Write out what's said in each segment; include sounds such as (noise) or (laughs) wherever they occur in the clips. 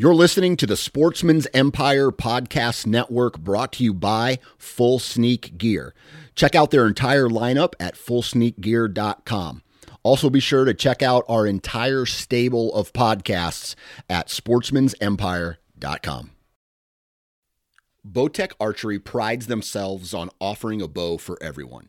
You're listening to the Sportsman's Empire Podcast Network brought to you by Full Sneak Gear. Check out their entire lineup at fullsneakgear.com. Also, be sure to check out our entire stable of podcasts at sportsmansempire.com. Bowtech Archery prides themselves on offering a bow for everyone.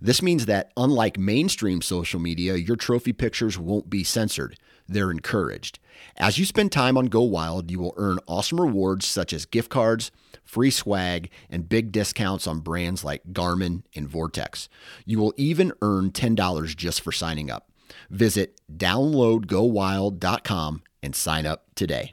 This means that, unlike mainstream social media, your trophy pictures won't be censored. They're encouraged. As you spend time on Go Wild, you will earn awesome rewards such as gift cards, free swag, and big discounts on brands like Garmin and Vortex. You will even earn $10 just for signing up. Visit downloadgowild.com and sign up today.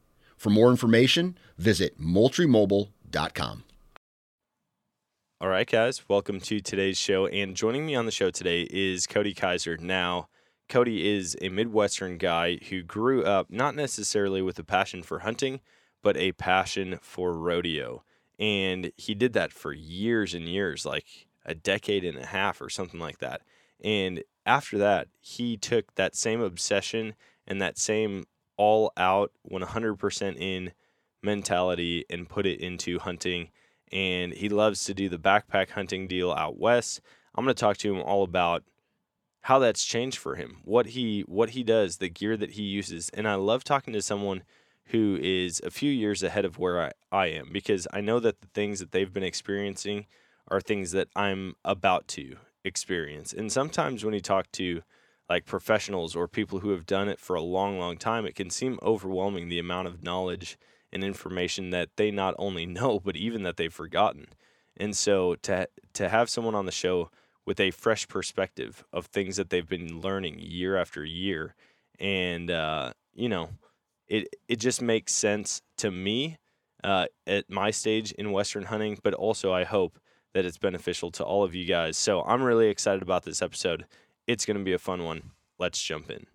For more information, visit moultriemobile.com. All right, guys, welcome to today's show. And joining me on the show today is Cody Kaiser. Now, Cody is a Midwestern guy who grew up not necessarily with a passion for hunting, but a passion for rodeo. And he did that for years and years, like a decade and a half or something like that. And after that, he took that same obsession and that same all out 100% in mentality and put it into hunting. And he loves to do the backpack hunting deal out west. I'm going to talk to him all about how that's changed for him what he what he does the gear that he uses. And i love talking to someone who is a few years ahead of where I, I am because i know that the things that they've been experiencing are things that i'm about to experience. And sometimes when you talk to like professionals or people who have done it for a long, long time, it can seem overwhelming the amount of knowledge and information that they not only (laughs) know, but even that they've forgotten. And so to to have someone on the show with a fresh perspective of things that they've been learning year after year, and uh, you know, it it just makes sense to me uh, at my stage in Western hunting, but also I hope that it's beneficial to all of you guys. So I'm really excited about this episode. It's going to be a fun one. Let's jump in.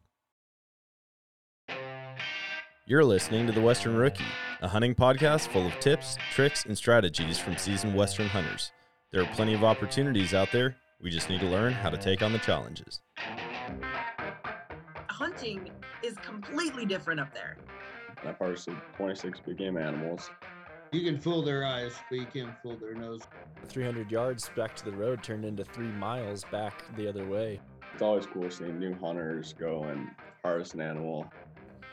You're listening to The Western Rookie, a hunting podcast full of tips, tricks, and strategies from seasoned Western hunters. There are plenty of opportunities out there. We just need to learn how to take on the challenges. Hunting is completely different up there. I've harvested 26 big game animals. You can fool their eyes, but you can't fool their nose. 300 yards back to the road turned into three miles back the other way. It's always cool seeing new hunters go and harvest an animal.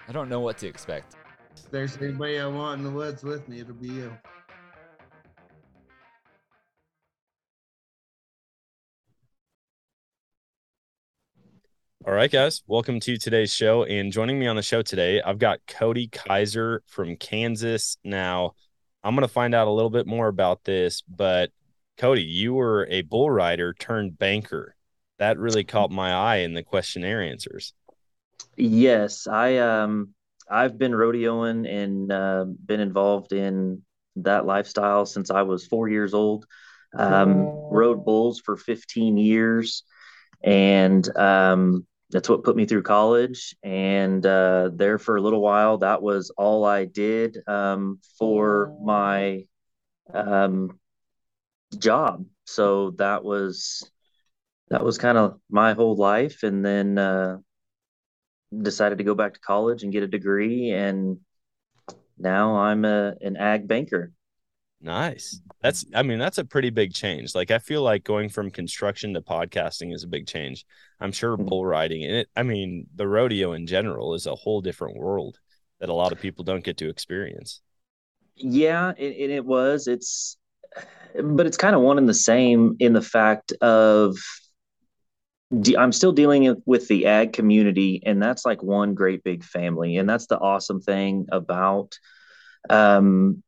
I don't know what to expect. If there's anybody I want in the woods with me, it'll be you. All right, guys, welcome to today's show. And joining me on the show today, I've got Cody Kaiser from Kansas. Now, I'm going to find out a little bit more about this, but Cody, you were a bull rider turned banker. That really caught my eye in the questionnaire answers. Yes, I um I've been rodeoing and uh, been involved in that lifestyle since I was four years old. Um, rode bulls for 15 years, and um, that's what put me through college. And uh, there for a little while, that was all I did um, for my um, job. So that was that was kind of my whole life, and then uh, decided to go back to college and get a degree, and now I'm a an ag banker. Nice. That's I mean that's a pretty big change. Like I feel like going from construction to podcasting is a big change. I'm sure Mhm. bull riding and it I mean the rodeo in general is a whole different world that a lot of people don't get to experience. Yeah, it, it, it was. It's, but it's kind of one and the same in the fact of I'm still dealing with the ag community, and that's like one great big family, and that's the awesome thing about um,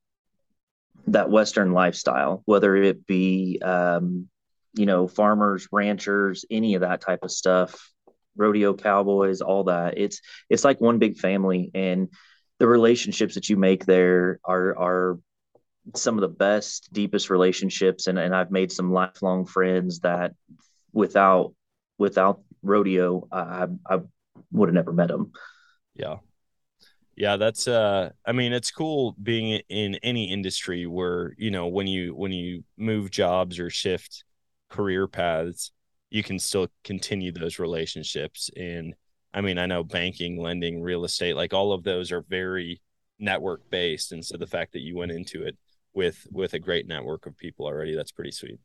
that Western lifestyle, whether it be um, you know farmers, ranchers, any of that type of stuff, rodeo cowboys, all that. It's it's like one big family, and the relationships that you make there are are some of the best, deepest relationships, and and I've made some lifelong friends that without without rodeo, I I would have never met him. Yeah. Yeah, that's uh I mean it's cool being in any industry where, you know, when you when you move jobs or shift career paths, you can still continue those relationships and I mean, I know banking, lending, real estate, like all of those are very network based and so the fact that you went into it with with a great network of people already, that's pretty sweet.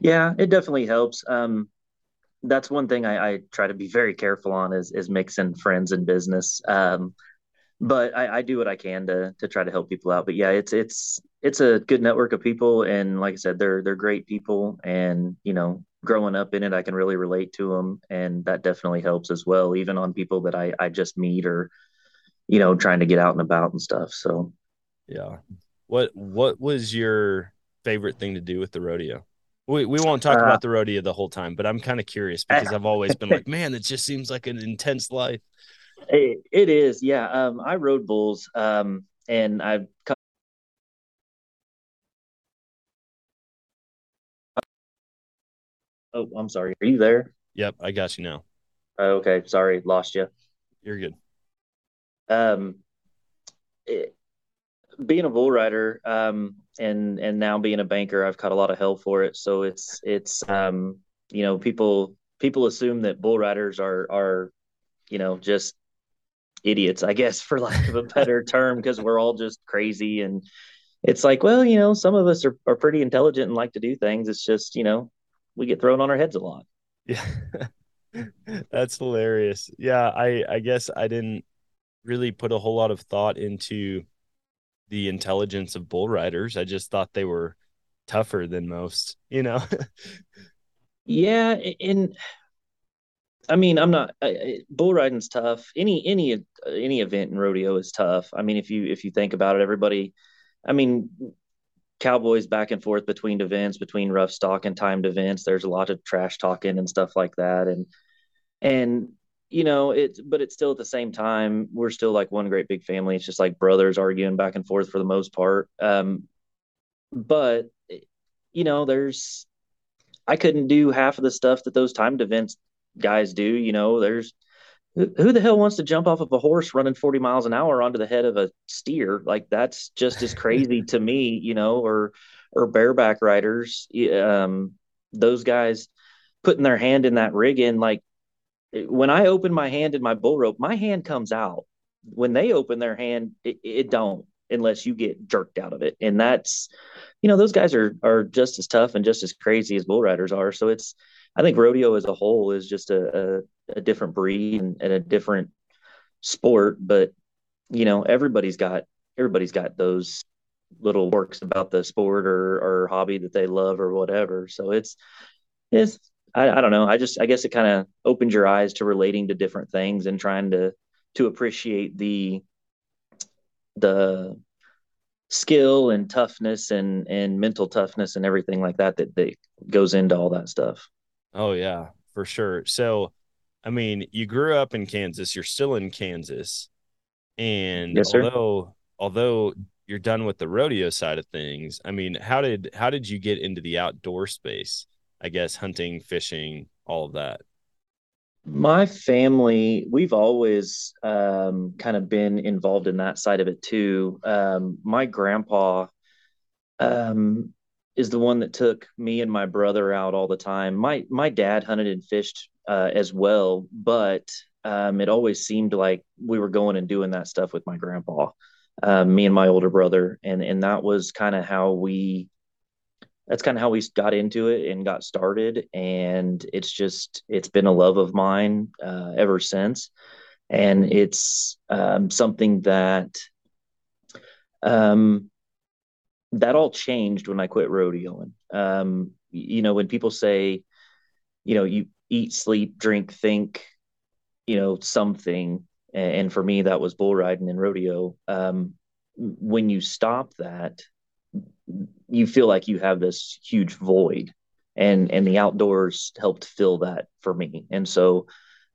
Yeah, it definitely helps. Um that's one thing I, I, try to be very careful on is is mixing friends and business. Um, but I, I, do what I can to to try to help people out. But yeah, it's it's it's a good network of people, and like I said, they're they're great people, and you know, growing up in it, I can really relate to them, and that definitely helps as well, even on people that I I just meet or you know trying to get out and about and stuff. So yeah, what what was your favorite thing to do with the rodeo? We, we won't talk uh, about the rodeo the whole time, but I'm kind of curious because I've always been like, (laughs) man, it just seems like an intense life. it, it is, yeah. Um, I rode bulls, um, and I've. Oh, I'm sorry. Are you there? Yep, I got you now. Oh, okay, sorry, lost you. You're good. Um, it, being a bull rider, um, and and now being a banker, I've caught a lot of hell for it. So it's it's um, you know people people assume that bull riders are are you know just idiots, I guess, (laughs) for lack of a better term, because we're all just crazy and it's like, well, you know, some of us are, are pretty intelligent and like to do things. It's just, you know, we get thrown on our heads a lot. Yeah. (laughs) That's hilarious. Yeah, I I guess I didn't really put a whole lot of thought into the intelligence of bull riders. I just thought they were tougher than most, you know. (laughs) yeah, and I mean, I'm not bull riding's tough. Any any any event in rodeo is tough. I mean, if you if you think about it, everybody. I mean, cowboys back and forth between events, between rough stock and timed events. There's a lot of trash talking and stuff like that, and and you know it's but it's still at the same time we're still like one great big family. It's just like brothers arguing back and forth for the most part. Um but you know there's i couldn't do half of the stuff that those timed events guys do you know? There's who the hell wants to jump off of a horse running 40 miles an hour onto the head of a steer? Like that's just as crazy to me you know or or bareback riders. Um those guys putting their hand in that rig in like when I open my hand in my bull rope, my hand comes out. When they open their hand, it, it don't unless you get jerked out of it. And that's, you know, those guys are are just as tough and just as crazy as bull riders are. So it's, I think rodeo as a whole is just a, a, a different breed and, and a different sport. But you know, everybody's got everybody's got those little works about the sport or or hobby that they love or whatever. So it's it's I, I don't know. I just I guess it kind of opens your eyes to relating to different things and trying to to appreciate the the skill and toughness and and mental toughness and everything like that that, that goes into all that stuff. Oh yeah, for sure. So I mean, you grew up in Kansas, you're still in Kansas. And yes, although although you're done with the rodeo side of things, I mean, how did how did you get into the outdoor space? I guess hunting, fishing, all of that? My family, we've always um, kind of been involved in that side of it too. Um, my grandpa um, is the one that took me and my brother out all the time. My my dad hunted and fished uh, as well, but um, it always seemed like we were going and doing that stuff with my grandpa, uh, me and my older brother, and and that was kind of how we that's kind of how we got into it and got started and it's just it's been a love of mine uh, ever since and it's um, something that um, that all changed when I quit rodeoing. Um, you know, when people say, you know, you eat, sleep, drink, think, you know, something, and for me that was bull riding and rodeo. Um, when you stop that, you feel like you have this huge void, and and the outdoors helped fill that for me. And so,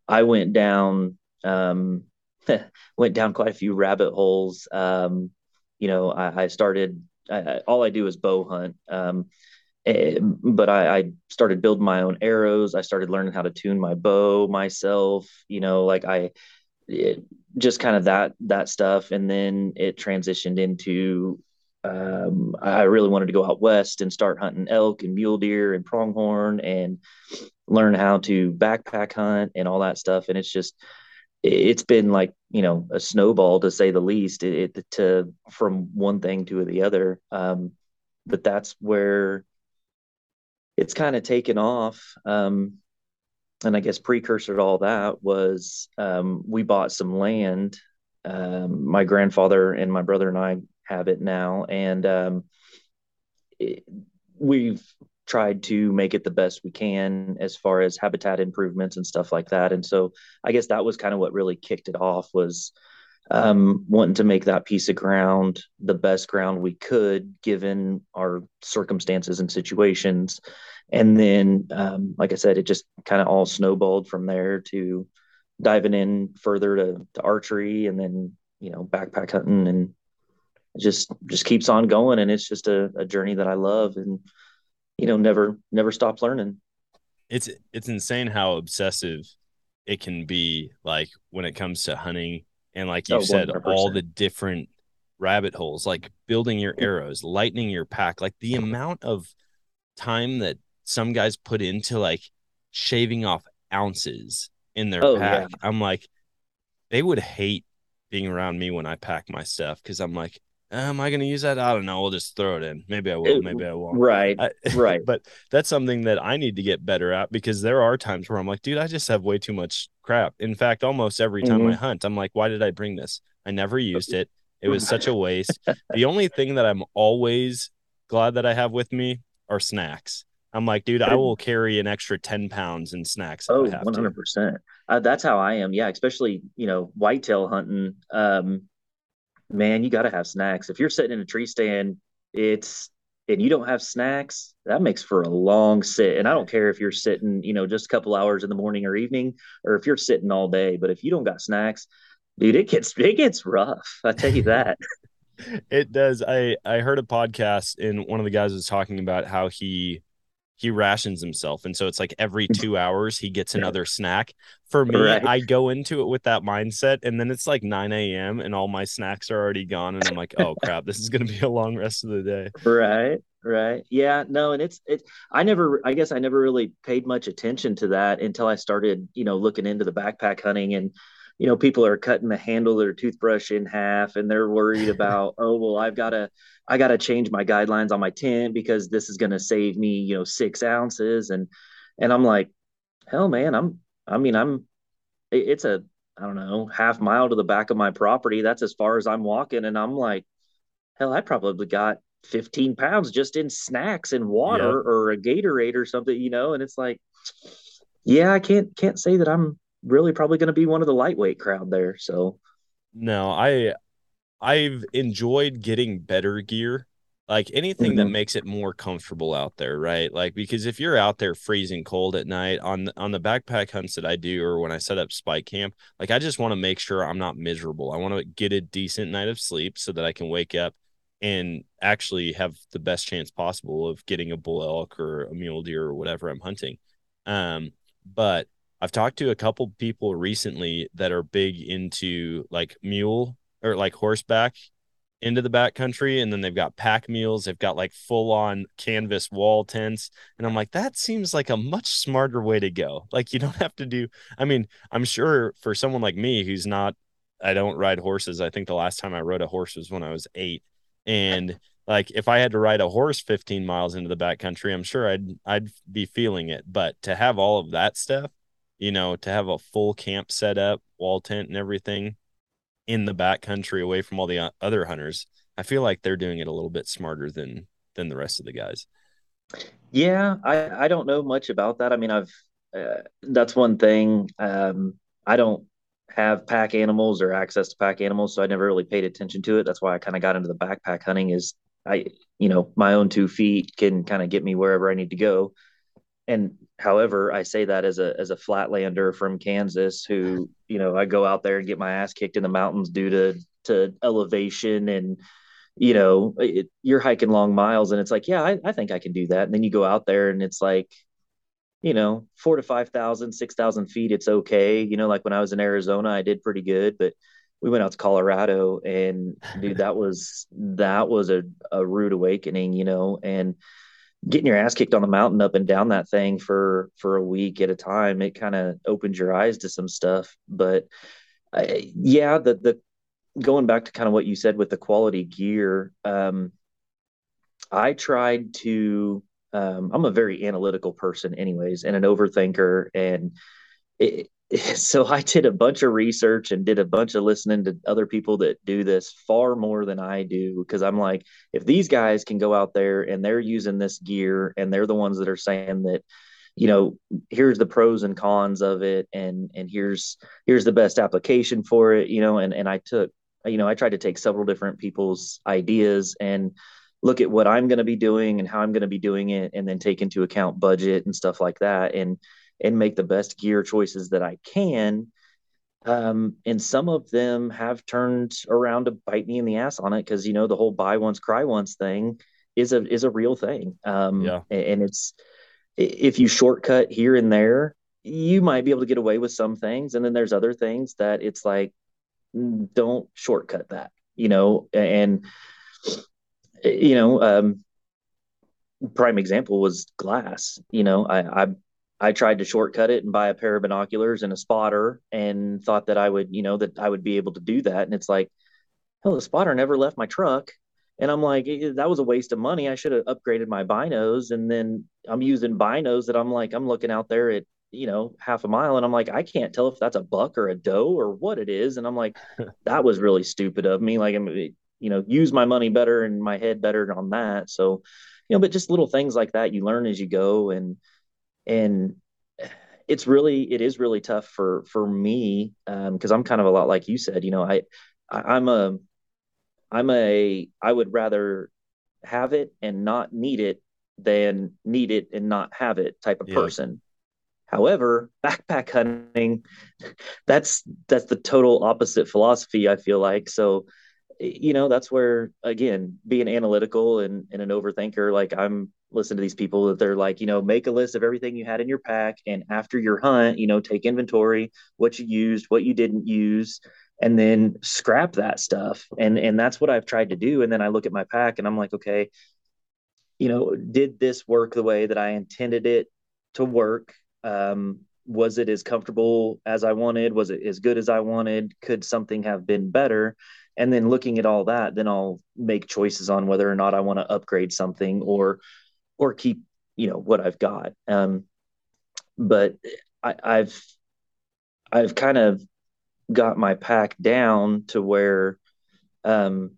I went down um, (laughs) went down quite a few rabbit holes. Um, you know, I, I started I, all I do is bow hunt. Um, eh, but I, I, started building my own arrows. I started learning how to tune my bow myself. You know, like I it, just kind of that that stuff, and then it transitioned into um, I really wanted to go out west and start hunting elk and mule deer and pronghorn and learn how to backpack hunt and all that stuff. And it's just it's been like you know a snowball to say the least it, it to from one thing to the other. Um, but that's where it's kind of taken off. Um, and i guess precursor to all that was um, we bought some land. Um, my grandfather and my brother and i have it now and um, it, we've tried to make it the best we can as far as habitat improvements and stuff like that. And so I guess that was kind of what really kicked it off was um, wanting to make that piece of ground the best ground we could given our circumstances and situations. And then, um, like I said, it just kind of all snowballed from there to diving in further to, to archery and then, you know, backpack hunting and just, just keeps on going. And it's just a, a journey that I love. And, you know never never stop learning it's it's insane how obsessive it can be like when it comes to hunting and like you oh, said 100%. all the different rabbit holes like building your arrows lightening your pack like the amount of time that some guys put into like shaving off ounces in their oh, pack yeah. i'm like they would hate being around me when i pack my stuff because i'm like am I going to use that? I don't know. We'll just throw it in. Maybe I will. Maybe I won't. Right. I, (laughs) right. but that's something that I need to get better at because there are times where I'm like, dude, I just have way too much crap. In fact, almost every time mm-hmm. I hunt, I'm like, why did I bring this? I never used it. It was such a (laughs) waste. the only thing that I'm always glad that I have with me are snacks. I'm like, dude, I will carry an extra 10 pounds in snacks. Oh, 100%. Uh, that's how I am. Yeah. Especially, you know, whitetail hunting. Um, man, you got to have snacks. If you're sitting in a tree stand, it's and you don't have snacks, that makes for a long sit. And I don't care if you're sitting, you know, just a couple hours in the morning or evening, or if you're sitting all day. But if you don't got snacks, dude, it gets it gets rough. I tell you that. (laughs) it does. I I heard a podcast and one of the guys was talking about how he he rations himself. And so it's like every mm-hmm. two hours he gets another snack. For me right. i go into it with that mindset and then it's like 9 a.m and all my snacks are already gone and i'm like oh crap this is going to be a long rest of the day. Right right. Yeah no and it's it i never i guess i never really paid much attention to that until i started you know looking into the backpack hunting and you know people are cutting the handle of their toothbrush in half and they're worried (laughs) about oh well i've got to i got to change my guidelines on my tent because this is going to save me you know six ounces. And and i'm like hell man i'm i mean i'm it's a i don't know half mile to the back of my property. That's as far as i'm walking. And i'm like hell i probably got 15 pounds just in snacks and water yep. or a gatorade or something you know? And it's like yeah i can't can't say that i'm really probably going to be one of the lightweight crowd there. So, no, I I've enjoyed getting better gear, like anything mm-hmm. that makes it more comfortable out there, right? Like because if you're out there freezing cold at night on on the backpack hunts that I do, or when I set up spike camp, like I just want to make sure I'm not miserable. I want to get a decent night of sleep so that I can wake up and actually have the best chance possible of getting a bull elk or a mule deer or whatever I'm hunting. Um, but I've talked to a couple people recently that are big into like mule or like horseback into the backcountry, and then they've got pack mules. They've got like full on canvas wall tents, and I'm like, that seems like a much smarter way to go. Like you don't have to do. I mean, I'm sure for someone like me who's not, I don't ride horses. I think the last time I rode a horse was when I was eight, and like if I had to ride a horse 15 miles into the backcountry, I'm sure I'd I'd be feeling it. But to have all of that stuff you know, to have a full camp set up, wall tent and everything in the back country away from all the other hunters. I feel like they're doing it a little bit smarter than than the rest of the guys. Yeah, I I don't know much about that. I mean, I've uh, that's one thing. Um, I don't have pack animals or access to pack animals, so I never really paid attention to it. That's why I kind of got into the backpack hunting. Is I, you know, my own two feet can kind of get me wherever I need to go. And however, I say that as a as a flatlander from Kansas, who you know, I go out there and get my ass kicked in the mountains due to to elevation and you know, it, you're hiking long miles and it's like, yeah, I, I think I can do that. And then you go out there and it's like, you know, four to five thousand six thousand feet, it's okay. You know, like when I was in Arizona, I did pretty good, but we went out to Colorado and dude, that was, that was a, a rude awakening, you know, and getting your ass kicked on the mountain up and down that thing for, for a week at a time, it kind of opened your eyes to some stuff. But I, yeah, the, the going back to kind of what you said with the quality gear, um, I tried to. Um, I'm a very analytical person, anyways, and an overthinker, and it, (laughs) so I did a bunch of research and did a bunch of listening to other people that do this far more than I do because I'm like, if these guys can go out there and they're using this gear and they're the ones that are saying that you know here's the pros and cons of it and and here's here's the best application for it you know and and I took you know, I tried to take several different people's ideas and look at what I'm going to be doing and how I'm going to be doing it, and then take into account budget and stuff like that, and and make the best gear choices that I can. Um, and some of them have turned around to bite me in the ass on it because you know the whole buy once cry once thing is a is a real thing. Um, yeah. and it's if you shortcut here and there, you might be able to get away with some things, and then there's other things that it's like don't shortcut that, you know, and, you know, um, prime example was glass, you know, I, I, I tried to shortcut it and buy a pair of binoculars and a spotter and thought that I would, you know, that I would be able to do that. And it's like, hell, the spotter never left my truck. And I'm like, eh, that was a waste of money. I should have upgraded my binos. And then I'm using binos that I'm like, I'm looking out there at you know, half a mile. And I'm like, I can't tell if that's a buck or a doe or what it is. And I'm like, (laughs) that was really stupid of me. Like, I'm, you know, use my money better and my head better on that. So, you know, but just little things like that you learn as you go. And, and, it's really it is really tough for for me because um, I'm kind of a lot like you said. You know, I, I I'm a I'm a I would rather have it and not need it than need it and not have it type of yeah. person. However, backpack hunting, (laughs) that's that's the total opposite philosophy. I feel like so, you know, that's where again being analytical and, and an overthinker. Like I'm listening to these people that they're like, you know, make a list of everything you had in your pack, and after your hunt, you know, take inventory, what you used, what you didn't use, and then scrap that stuff. And and that's what I've tried to do. And then I look at my pack and I'm like, okay, you know, did this work the way that I intended it to work? Um, was it as comfortable as I wanted? Was it as good as I wanted? Could something have been better? And then looking at all that, then I'll make choices on whether or not I want to upgrade something or or keep you know what I've got. Um, but I, I've I've kind of got my pack down to where um,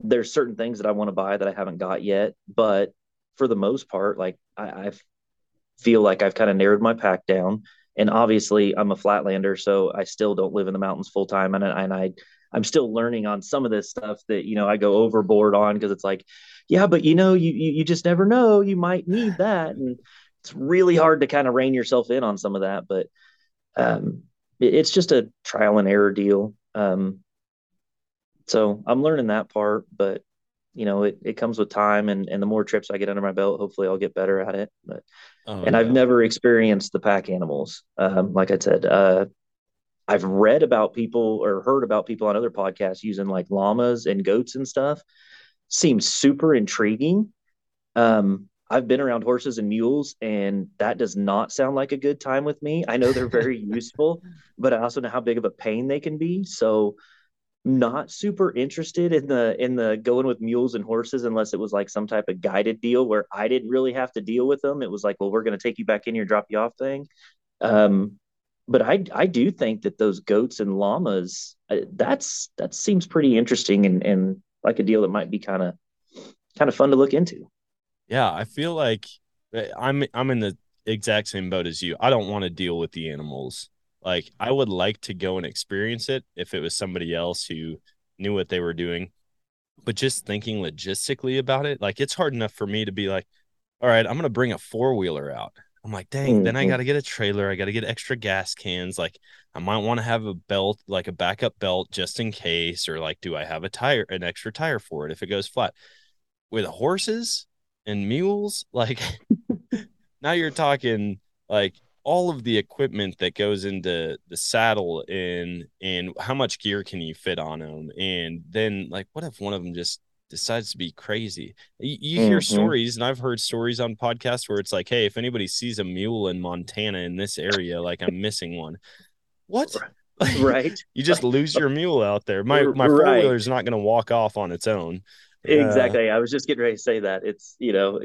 there's certain things that I want to buy that I haven't got yet, but for the most part, like I, I've feel like I've kind of narrowed my pack down. And obviously, I'm a flatlander, so I still don't live in the mountains full time, and, and I I'm still learning on some of this stuff that you know I go overboard on because it's like, yeah, but you know, you, you you just never know, you might need that, and it's really hard to kind of rein yourself in on some of that. But um, it, it's just a trial and error deal. Um, so I'm learning that part, but you know, it, it comes with time and, and the more trips I get under my belt, hopefully I'll get better at it. But, oh, and yeah. I've never experienced the pack animals. Um, like I said, uh, I've read about people or heard about people on other podcasts using like llamas and goats and stuff. Seems super intriguing. Um, I've been around horses and mules, and that does not sound like a good time with me. I know they're very (laughs) useful, but I also know how big of a pain they can be. So not super interested in the in the going with mules and horses unless it was like some type of guided deal where I didn't really have to deal with them. It was like, well, we're going to take you back in here, drop you off thing. Um, but I I do think that those goats and llamas uh, that's that seems pretty interesting and and like a deal that might be kind of kind of fun to look into. Yeah, I feel like eh, I'm I'm in the exact same boat as you. I don't want to deal with the animals. Like I would like to go and experience it if it was somebody else who knew what they were doing. But just thinking logistically about it, like it's hard enough for me to be like, all right, I'm gonna bring a four wheeler out. I'm like, dang, mm-hmm. then I mm-hmm. got to get a trailer. I got to get extra gas cans. Like, I might want to have a belt, like a backup belt just in case, or like, do I have a tire, an extra tire for it if it goes flat? With horses and mules, (laughs) like, now you're talking like all of the equipment that goes into the saddle and and how much gear can you fit on them and then like what if one of them just decides to be crazy. You, you hear mm-hmm. stories and i've heard stories on podcasts where it's like hey if anybody sees a mule in montana in this area like i'm missing one. What? (laughs) Right. You just lose your mule out there. My my four-wheeler is not going to walk off on its own. Exactly. Uh, i was just getting ready to say that. It's you know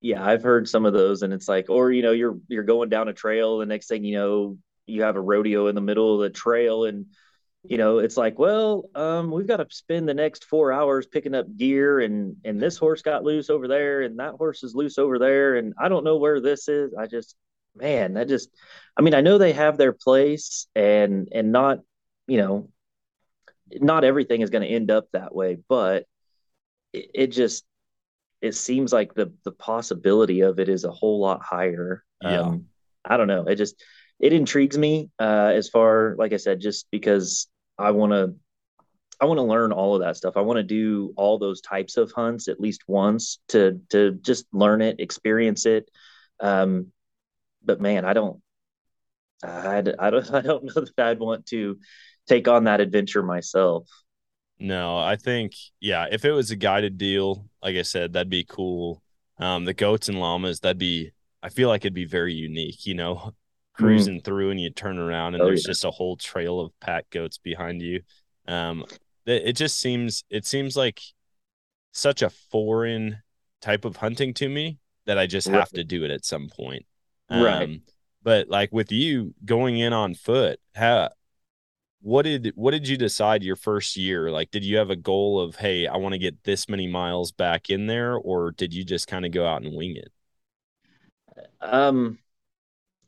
yeah, I've heard some of those, and it's like, or you know, you're you're going down a trail, the next thing you know, you have a rodeo in the middle of the trail, and you know, it's like, well, um, we've got to spend the next four hours picking up gear, and and this horse got loose over there, and that horse is loose over there, and I don't know where this is. I just, man, that just, I mean, I know they have their place, and and not, you know, not everything is going to end up that way, but it, it just it seems like the the possibility of it is a whole lot higher. Yeah. Um, I don't know. It just it intrigues me uh, as far like I said, just because I want to I want to learn all of that stuff. I want to do all those types of hunts at least once to to just learn it, experience it. Um, but man, I don't I, I don't (laughs) I don't know that I'd want to take on that adventure myself. No, I think yeah, if it was a guided deal, like I said, that'd be cool. Um, the goats and llamas, that'd be I feel like it'd be very unique, you know. Cruising mm. through and you turn around and oh, there's yeah. just a whole trail of pack goats behind you. Um, it, it just seems it seems like such a foreign type of hunting to me that I just right. have to do it at some point. Um, right. But like with you going in on foot, how what did what did you decide your first year like did you have a goal of hey i want to get this many miles back in there or did you just kind of go out and wing it um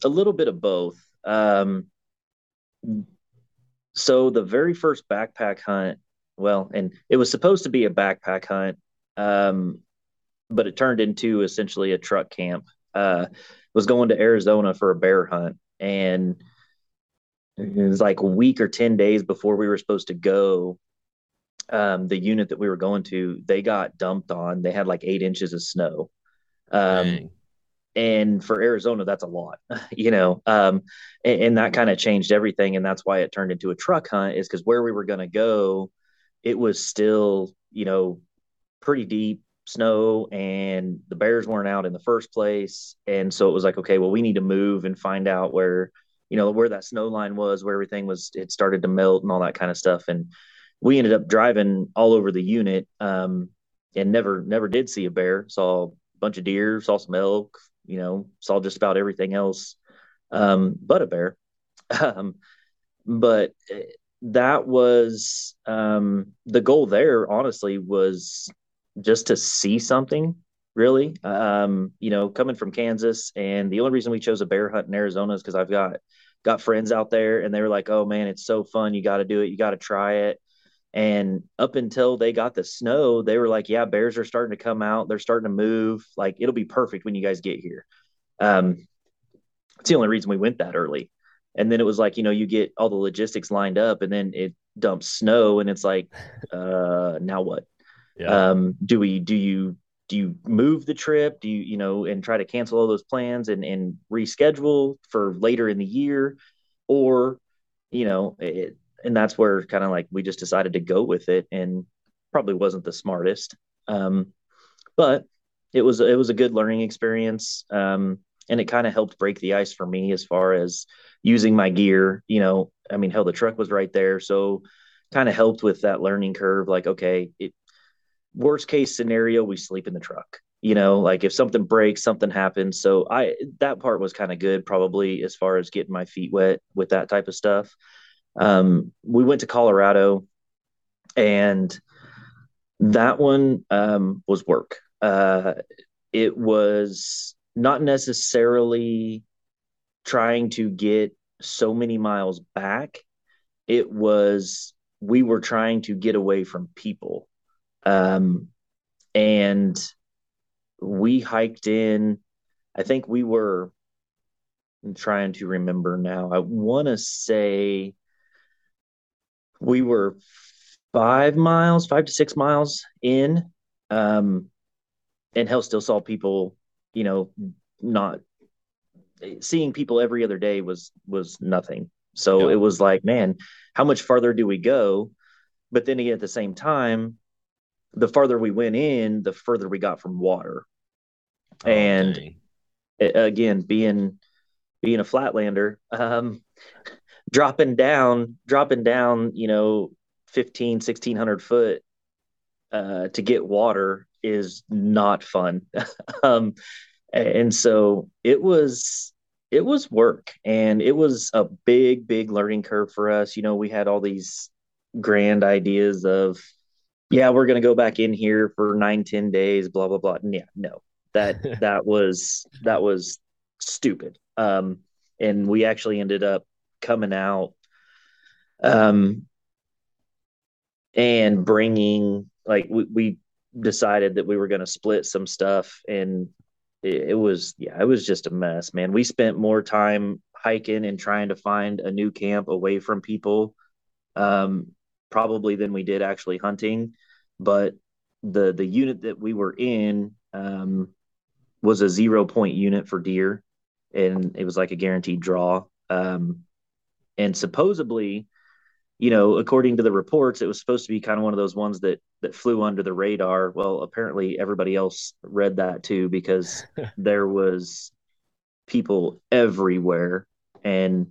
a little bit of both. Um so the very first backpack hunt well and it was supposed to be a backpack hunt um but it turned into essentially a truck camp. Uh was going to arizona for a bear hunt and it was like a week or 10 days before we were supposed to go um, the unit that we were going to they got dumped on. They had like eight inches of snow. Um, and for arizona that's a lot (laughs) you know um, and, and, that kind of changed everything and that's why it turned into a truck hunt is because where we were going to go it was still you know pretty deep snow and the bears weren't out in the first place and so it was like okay well we need to move and find out where you know where that snow line was where everything was it started to melt and all that kind of stuff and we ended up driving all over the unit um, and never never did see a bear saw a bunch of deer saw some elk you know saw just about everything else um, but a bear (laughs) um, but eh, that was um, the goal there honestly was just to see something really um, you know coming from kansas and the only reason we chose a bear hunt in arizona is because i've got got friends out there and they were like, oh man, it's so fun. You got to do it. You got to try it. And up until they got the snow, they were like, yeah, bears are starting to come out. They're starting to move. Like, it'll be perfect when you guys get here. Um, it's the only reason we went that early. And then it was like, you know, you get all the logistics lined up and then it dumps snow and it's like, (laughs) uh, now what? Yeah. Um, do we, do you, do you move the trip do you you know and try to cancel all those plans and and reschedule for later in the year or you know it, and that's where kind of like we just decided to go with it and probably wasn't the smartest um, but it was it was a good learning experience um, and it kind of helped break the ice for me as far as using my gear you know i mean hell the truck was right there so kind of helped with that learning curve like okay it, worst case scenario, we sleep in the truck. You know, like if something breaks, something happens. So I that part was kind of good, probably as far as getting my feet wet with that type of stuff. Um, we went to Colorado, and That one um, was work. Uh, it was not necessarily trying to get so many miles back. It was we were trying to get away from people. Um, and we hiked in, I think we were, I'm trying to remember now. I want to say we were five miles, five to six miles in. Um, and hell still saw people, you know, not seeing people every other day was was nothing. So Yeah. it was like, man, how much farther do we go? But then again, at the same time, the farther we went in, the further we got from water. Oh, and dang. again, being being a flatlander, um, dropping down, dropping down, you know, 15, 1600 foot uh, to get water is not fun. (laughs) um, and so it was it was work and it was a big big learning curve for us. You know we had all these grand ideas of yeah we're going to go back in here for nine ten days blah blah blah. Yeah no that (laughs) that was that was stupid. Um and we actually ended up coming out um and bringing like we, we decided that we were going to split some stuff and it, it was yeah it was just a mess man. We spent more time hiking and trying to find a new camp away from people um probably than we did actually hunting but the the unit that we were in um was a zero point unit for deer and it was like a guaranteed draw um and supposedly you know, according to the reports, it was supposed to be kind of one of those ones that that flew under the radar. Well, apparently everybody else read that too because (laughs) there was people everywhere, and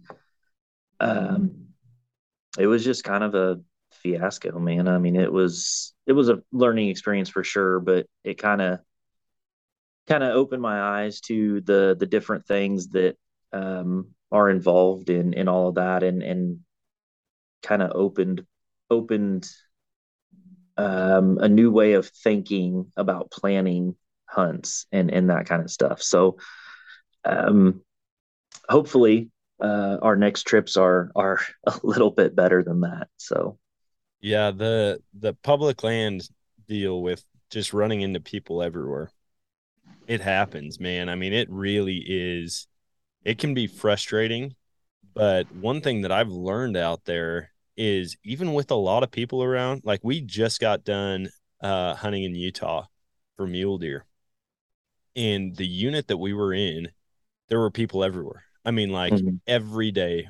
um, it was just kind of a fiasco, man. I mean, it was it was a learning experience for sure, but it kind of kind of opened my eyes to the the different things that um, are involved in in all of that, and and kind of opened opened um, a new way of thinking about planning hunts and and that kind of stuff. So um, hopefully uh, our next trips are are (laughs) a little bit better than that. So Yeah, the the public land deal with just running into people everywhere. It happens, man. I mean, it really is. It can be frustrating, but one thing that I've learned out there is even with a lot of people around, like we just got done uh hunting in Utah for mule deer. And the unit that we were in, there were people everywhere. I mean, like Mhm. every day,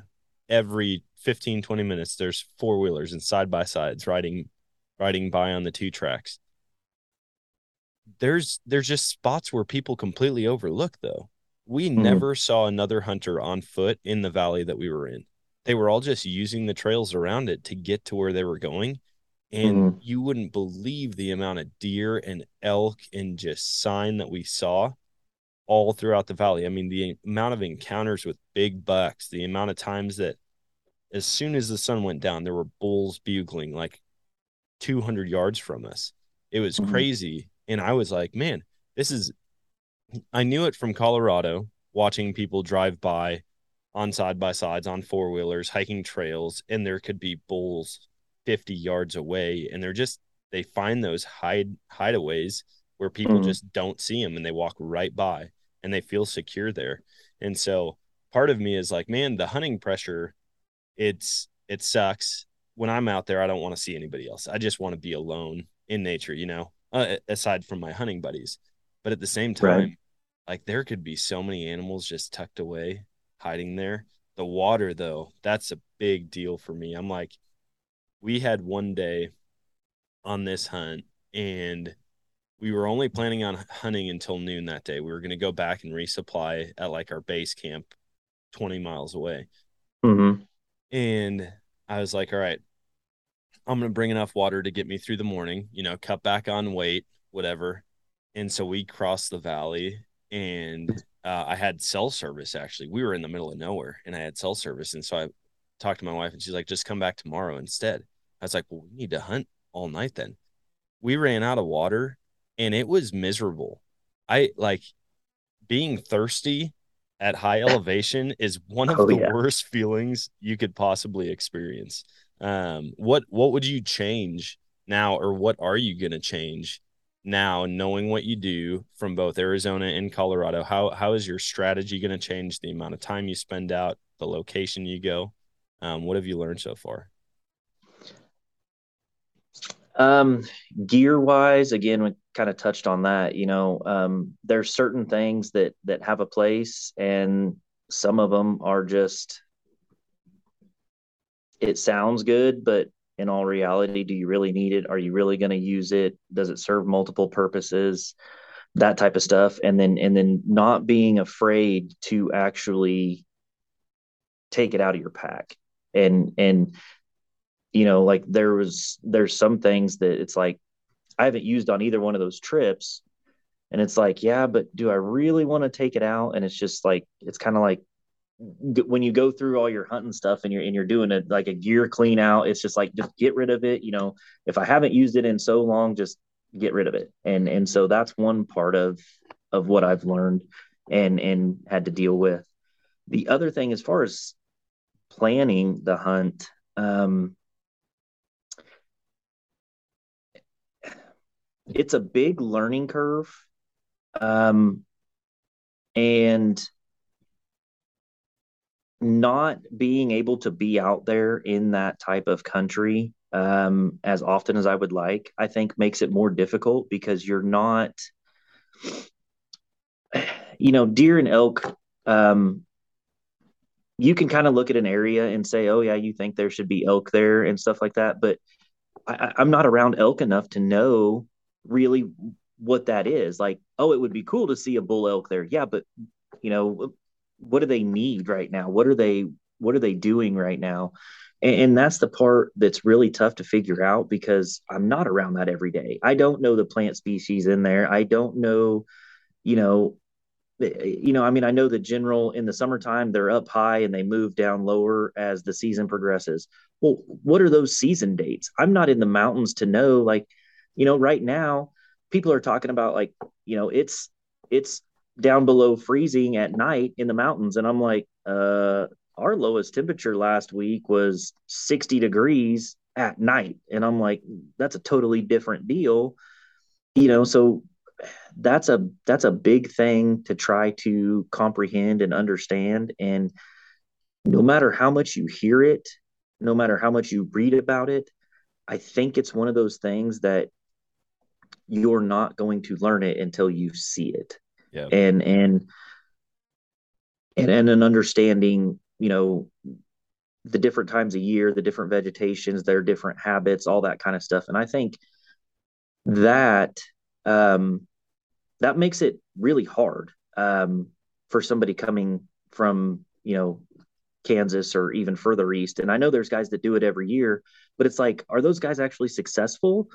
every 15, 20 minutes, there's four wheelers and side by sides riding riding by on the two tracks. There's there's just spots where people completely overlook though. We never saw another hunter on foot in the valley that we were in. They were all just using the trails around it to get to where they were going. And you wouldn't believe the amount of deer and elk and just sign that we saw all throughout the valley. I mean, the amount of encounters with big bucks, the amount of times that as soon as the sun went down, there were bulls bugling like 200 yards from us. It was Mhm. crazy. And I was like, man, this is, I knew it from Colorado, watching people drive by on side by sides, on four wheelers, hiking trails, and there could be bulls 50 yards away. And they're just, they find those hide hideaways where people Mhm. just don't see them and they walk right by and they feel secure there. And so part of me is like, man, the hunting pressure, it's, it sucks. When I'm out there, I don't want to see anybody else. I just want to be alone in nature, you know, uh, aside from my hunting buddies. But at the same time, Right. Like there could be so many animals just tucked away, hiding there. The water, though, that's a big deal for me. I'm like, we had one day on this hunt and we were only planning on hunting until noon that day. We were going to go back and resupply at like our base camp 20 miles away. Mhm. And I was like, all right, I'm going to bring enough water to get me through the morning, you know, cut back on weight, whatever. And so we crossed the valley and uh, I had cell service actually. We were in the middle of nowhere and I had cell service. And so I talked to my wife and she's like, just come back tomorrow instead. I was like, well, we need to hunt all night then. we ran out of water and it was miserable. I like being thirsty at high (laughs) elevation is one of Oh, the yeah. worst feelings you could possibly experience. Um, what what would you change now, or what are you gonna change now, knowing what you do from both Arizona and Colorado? How how is your strategy gonna change? The amount of time you spend out, the location you go. Um, what have you learned so far? Um, gear wise, again, we kind of touched on that. You know, um, there's certain things that that have a place, and some of them are just. It sounds good, but in all reality, do you really need it? Are you really going to use it? Does it serve multiple purposes? That type of stuff, and then and then not being afraid to actually take it out of your pack, and and you know like there was there's some things that it's like i haven't used on either one of those trips and it's like yeah but do i really want to take it out and it's just like it's kind of like when you go through all your hunting stuff and you're and you're doing a like a gear clean out it's just like just get rid of it you know. If i haven't used it in so long just get rid of it. And and so that's one part of of what i've learned and and had to deal with. The other thing as far as planning the hunt um it's a big learning curve um and not being able to be out there in that type of country um as often as I would like I think makes it more difficult because you're not (sighs) you know deer and elk um you can kind of look at an area and say oh yeah you think there should be elk there and stuff like that but I, I'm not around elk enough to know really what that is. Like, oh, it would be cool to see a bull elk there. Yeah, but you know, what do they need right now? What are they what are they doing right now? And, and that's the part that's really tough to figure out because I'm not around that every day. I don't know the plant species in there. I don't know, you know, you know, I mean, I know the general in the summertime they're up high and they move down lower as the season progresses. Well, what are those season dates? I'm not in the mountains to know. Like, you know, right now people are talking about like, you know, it's it's down below freezing at night in the mountains, and I'm like, uh, our lowest temperature last week was 60 degrees at night, and I'm like, that's a totally different deal, you know. So that's a that's a big thing to try to comprehend and understand. And no matter how much you hear it no matter how much you read about it i think it's one of those things that you're not going to learn it until you see it Yeah. and and and and an understanding you know the different times of year the different vegetations their different habits all that kind of stuff and i think that um that makes it really hard um, for somebody coming from you know Kansas or even further east. And I know there's guys that do it every year, but it's like, are those guys actually successful?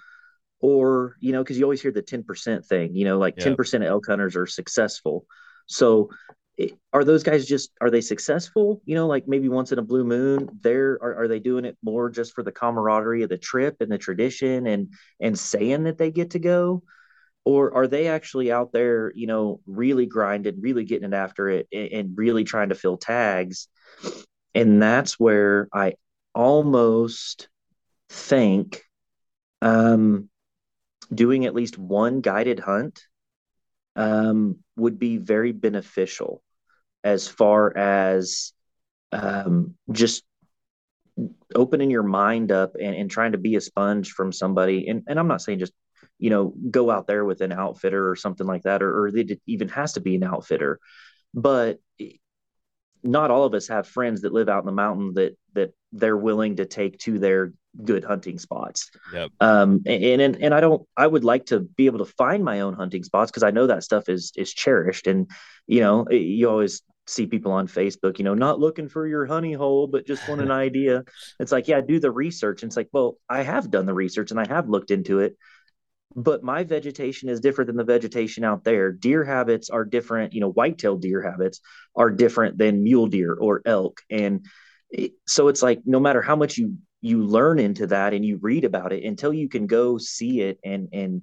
Or you know, because you always hear the ten percent thing. You know, like Yeah. ten percent of elk hunters are successful. So are those guys just are they successful? You know, like maybe once in a blue moon, they're are, are they doing it more just for the camaraderie of the trip and the tradition and and saying that they get to go? or are they actually out there you know really grinding really getting it after it and, and really trying to fill tags and that's where i almost think um, doing at least one guided hunt um, would be very beneficial as far as um, just opening your mind up and, and trying to be a sponge from somebody. And, and i'm not saying just you know go out there with an outfitter or something like that or, or it even has to be an outfitter. But not all of us have friends that live out in the mountain that that they're willing to take to their good hunting spots. Yep. um and and, and i don't i would like to be able to find my own hunting spots because i know that stuff is is cherished. And you know you always see people on facebook you know not looking for your honey hole but just want an (laughs) idea. It's like yeah do the research. And it's like well i have done the research and i have looked into it but my vegetation is different than the vegetation out there. Deer habits are different you know whitetail deer habits are different than mule deer or elk. And it, so it's like no matter how much you you learn into that and you read about it until you can go see it and and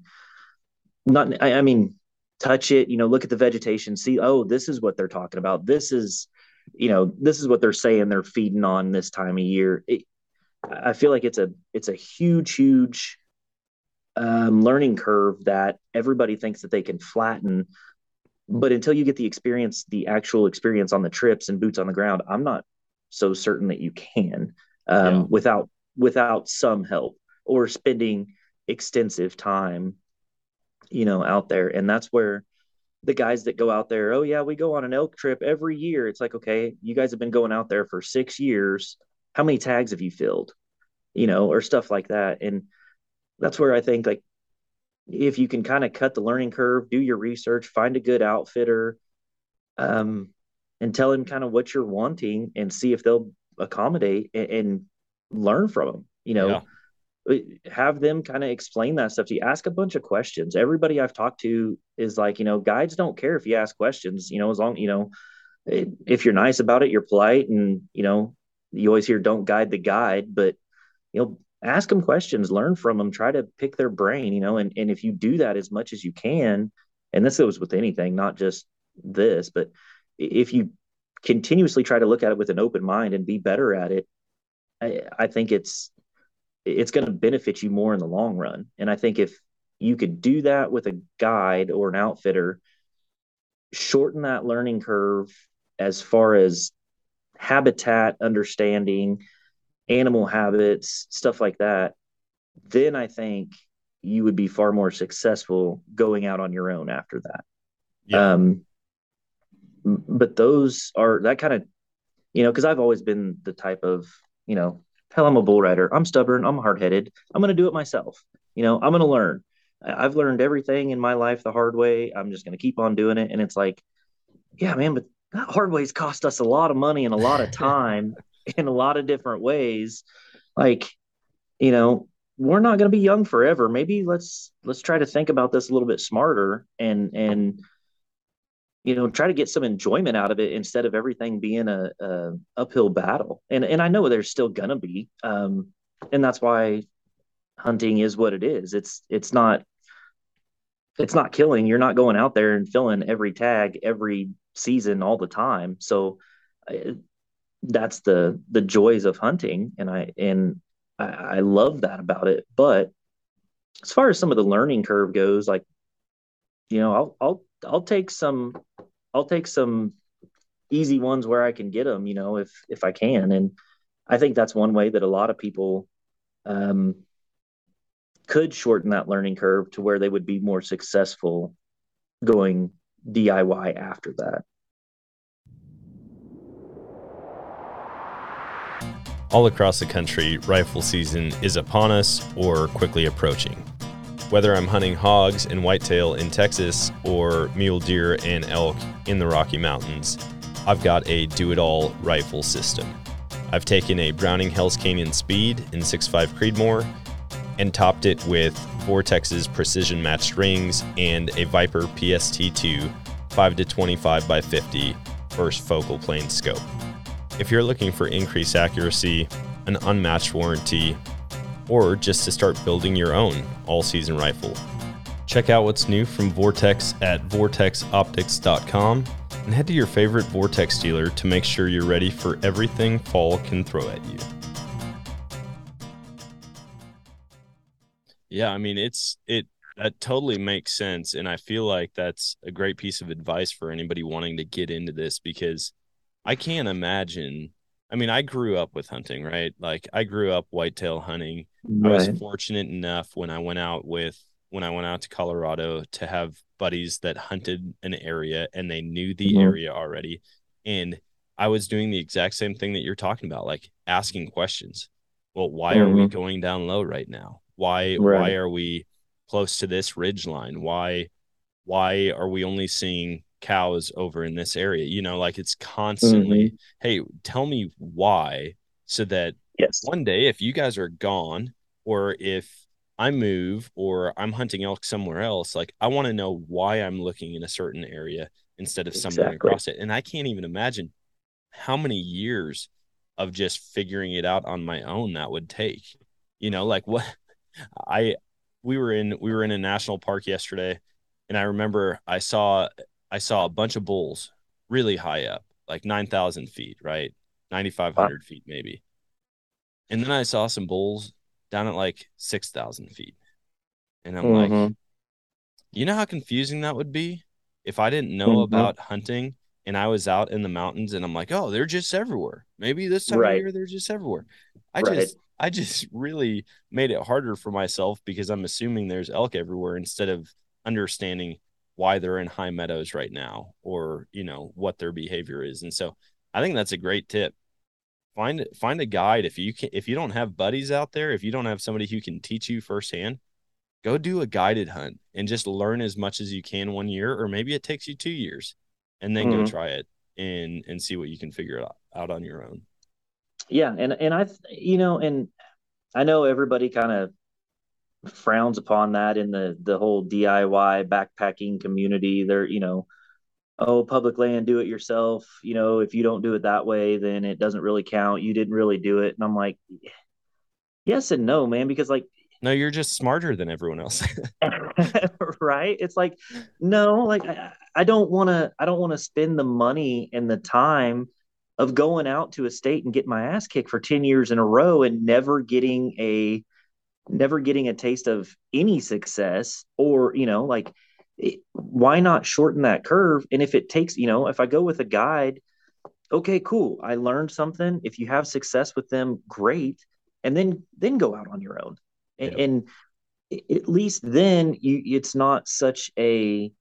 not I, I mean touch it you know look at the vegetation see oh this is what they're talking about. This is you know this is what they're saying they're feeding on this time of year. It, i feel like it's a it's a huge huge um, learning curve that everybody thinks that they can flatten. But until you get the experience the actual experience on the trips and boots on the ground i'm not so certain that you can um, yeah. without without some help or spending extensive time you know out there. And that's where the guys that go out there oh yeah we go on an elk trip every year. It's like okay you guys have been going out there for six years. How many tags have you filled? You know or stuff like that. And that's where i think like if you can kind of cut the learning curve do your research find a good outfitter um, and tell him kind of what you're wanting and see if they'll accommodate and, and learn from them you know? Yeah. have them kind of explain that stuff to you. Ask a bunch of questions. Everybody i've talked to is like you know guides don't care if you ask questions you know as long you know if you're nice about it you're polite and you know you always hear don't guide the guide but you know ask them questions learn from them try to pick their brain you know and, and if you do that as much as you can and this goes with anything not just this but if you continuously try to look at it with an open mind and be better at it I, I think it's it's going to benefit you more in the long run. And I think if you could do that with a guide or an outfitter, shorten that learning curve as far as habitat understanding, animal habits, stuff like that, then I think you would be far more successful going out on your own after that. Yeah. Um, but those are that kind of, you know, because I've always been the type of you know, hell, I'm a bull rider. I'm stubborn. I'm hard headed. I'm going to do it myself. You know, I'm going to learn. I've learned everything in my life the hard way. I'm just going to keep on doing it. And it's like, yeah, man, but that hard way's cost us a lot of money and a lot of (laughs) time (laughs) in a lot of different ways. Like, you know, we're not going to be young forever. Maybe let's let's try to think about this a little bit smarter and and you know try to get some enjoyment out of it instead of everything being a, a uphill battle and and i know there's still gonna be um and that's why hunting is what it is it's it's not it's not killing you're not going out there and filling every tag every season all the time so I, that's the the joys of hunting and i and I, I love that about it but as far as some of the learning curve goes like you know i'll i'll I'll take some I'll take some easy ones where I can get them, you know, if if I can. And I think that's one way that a lot of people um, could shorten that learning curve to where they would be more successful going DIY after that. All across the country, rifle season is upon us or quickly approaching. Whether I'm hunting hogs and whitetail in Texas or mule deer and elk in the Rocky Mountains, I've got a do it all rifle system. I've taken a Browning Hell's Canyon Speed in 6.5 Creedmoor and topped it with Vortex's precision matched rings and a Viper PST2 5 to 25 by 50 first focal plane scope. If you're looking for increased accuracy, an unmatched warranty, or just to start building your own all season rifle. Check out what's new from Vortex at vortexoptics.com and head to your favorite Vortex dealer to make sure you're ready for everything fall can throw at you. Yeah, I mean it's it that totally makes sense and I feel like that's a great piece of advice for anybody wanting to get into this because I can't imagine I mean, I grew up with hunting, right? Like I grew up whitetail hunting. Right. I was fortunate enough when I went out with when I went out to Colorado to have buddies that hunted an area and they knew the mm-hmm. area already. And I was doing the exact same thing that you're talking about, like asking questions. Well, why mm-hmm. are we mm-hmm. going down low right now? Why right. why are we close to this ridge line? Why why are we only seeing cows over in this area you know like it's constantly mm-hmm. hey tell me why so that yes one day if you guys are gone or if i move or i'm hunting elk somewhere else like i want to know why i'm looking in a certain area instead of exactly. across it and i can't even imagine how many years of just figuring it out on my own that would take. You know, like what (laughs) I we were in we were in a national park yesterday and I remember I saw I saw a bunch of bulls really high up, like 9,000 feet, right? 9,500 wow. feet maybe. And then I saw some bulls down at like 6,000 feet. And I'm mm-hmm. like, you know how confusing that would be if I didn't know mm-hmm. about hunting and I was out in the mountains and I'm like, oh, they're just everywhere. Maybe this time right. of year they're just everywhere. I right. just I just (laughs) really made it harder for myself because I'm assuming there's elk everywhere instead of understanding why they're in high meadows right now or you know what their behavior is. And so i think that's a great tip. Find find a guide. If you can if you don't have buddies out there if you don't have somebody who can teach you firsthand go do a guided hunt and just learn as much as you can one year or maybe it takes you two years and then mm-hmm. go try it and and see what you can figure out, out on your own. Yeah and and i you know and i know everybody kind of frowns upon that in the the whole DIY backpacking community. They're you know, oh public land, do it yourself. You know, if you don't do it that way, then it doesn't really count. You didn't really do it, and I'm like, yes and no, man, because like. No, you're just smarter than everyone else. (laughs) (laughs) right? It's like, no, like I, I don't want to. I don't want to spend the money and the time of going out to a state and getting my ass kicked for 10 years in a row and never getting a never getting a taste of any success or you know like it, why not shorten that curve? And if it takes you know if i go with a guide okay cool. I learned something. If you have success with them great. And then then go out on your own. And, yeah. and at least then you it's not such a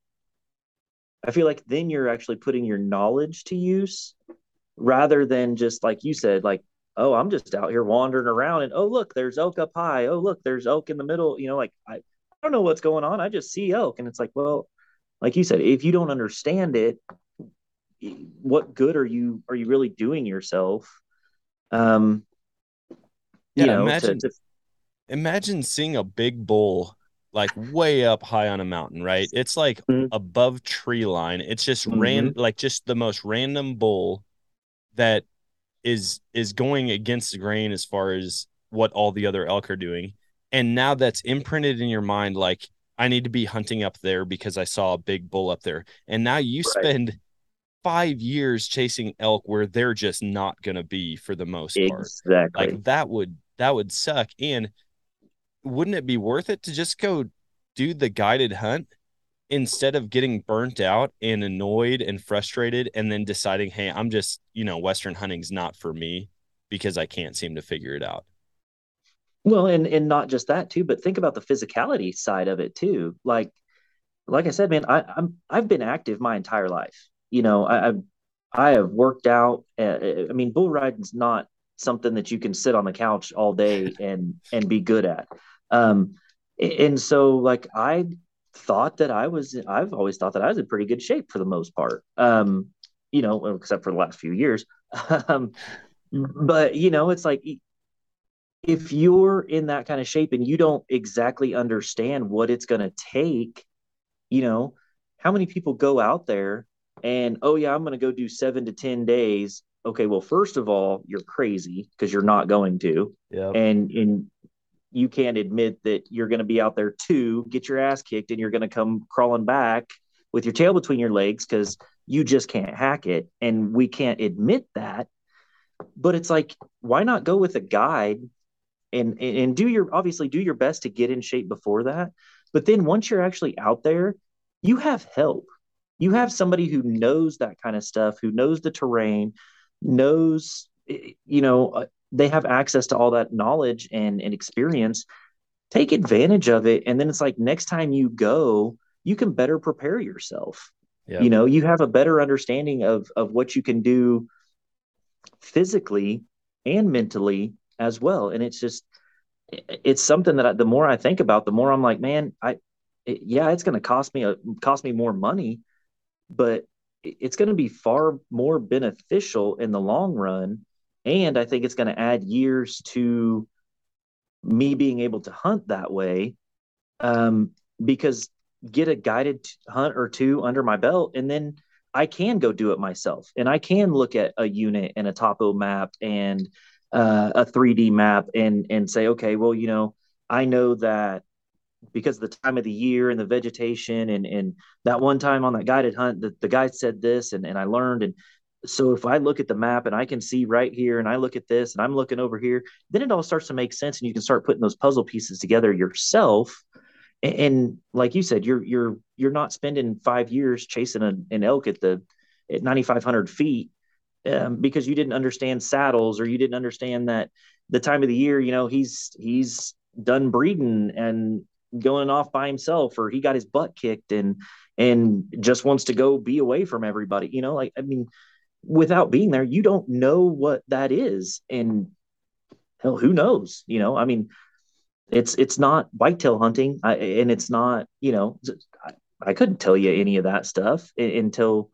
i feel like then you're actually putting your knowledge to use rather than just like you said like oh, I'm just out here wandering around and oh, look, there's elk up high. Oh, look, there's elk in the middle. You know, like I, I don't know what's going on. I just see elk. And it's like, well, like you said, if you don't understand it, what good are you are you really doing yourself? Um yeah, you know, imagine to, to... imagine seeing a big bull like way up high on a mountain, right? It's like mm-hmm. above tree line. It's just mm-hmm. ran like just the most random bull that is is going against the grain as far as what all the other elk are doing. And now that's imprinted in your mind like i need to be hunting up there because i saw a big bull up there. And now you right. spend five years chasing elk where they're just not going to be for the most part. Exactly. like that would that would suck. And wouldn't it be worth it to just go do the guided hunt instead of getting burnt out and annoyed and frustrated and then deciding, hey, I'm just, you know, Western hunting's not for me because I can't seem to figure it out. Well, and and not just that too, but think about the physicality side of it too. Like, like I said, man, I, I'm I've been active my entire life. You know, I, I've I have worked out. Uh, I mean, bull riding's not something that you can sit on the couch all day and and be good at. Um, and so like I thought that I was, I've always thought that I was in pretty good shape for the most part. Um, you know, except for the last few years. (laughs) um, but you know, it's like if you're in that kind of shape and you don't exactly understand what it's going to take, you know, how many people go out there and oh yeah, I'm going to go do seven to ten days. Okay, well, first of all, you're crazy because you're not going to. Yeah. And and you can't admit that you're going to be out there to get your ass kicked and you're going to come crawling back with your tail between your legs because you just can't hack it. And we can't admit that. But it's like, why not go with a guide and, and do your obviously do your best to get in shape before that. But then once you're actually out there, you have help. You have somebody who knows that kind of stuff, who knows the terrain, knows, you know, uh, they have access to all that knowledge and, and experience take advantage of it. And then it's like next time you go you can better prepare yourself. Yeah. you know you have a better understanding of of what you can do physically and mentally as well. And it's just it's something that I, the more i think about the more i'm like man i it, yeah it's going to cost me a cost me more money but it's going to be far more beneficial in the long run and I think it's going to add years to me being able to hunt that way. Um, because get a guided hunt or two under my belt, and then I can go do it myself and I can look at a unit and a topo map and uh, a 3D map and and say, okay, well, you know, I know that because of the time of the year and the vegetation and and that one time on that guided hunt that the guy said this and, and I learned and so if I look at the map and I can see right here and I look at this and I'm looking over here, then it all starts to make sense and you can start putting those puzzle pieces together yourself. And, and like you said, you're you're you're not spending five years chasing a, an elk at the at 9,500 feet um, because you didn't understand saddles or you didn't understand that the time of the year, you know, he's he's done breeding and going off by himself or he got his butt kicked and and just wants to go be away from everybody. You know, like I mean without being there, you don't know what that is. And hell, who knows? You know, I mean, it's it's not whitetail hunting, I, and it's not you know, I, I, couldn't tell you any of that stuff until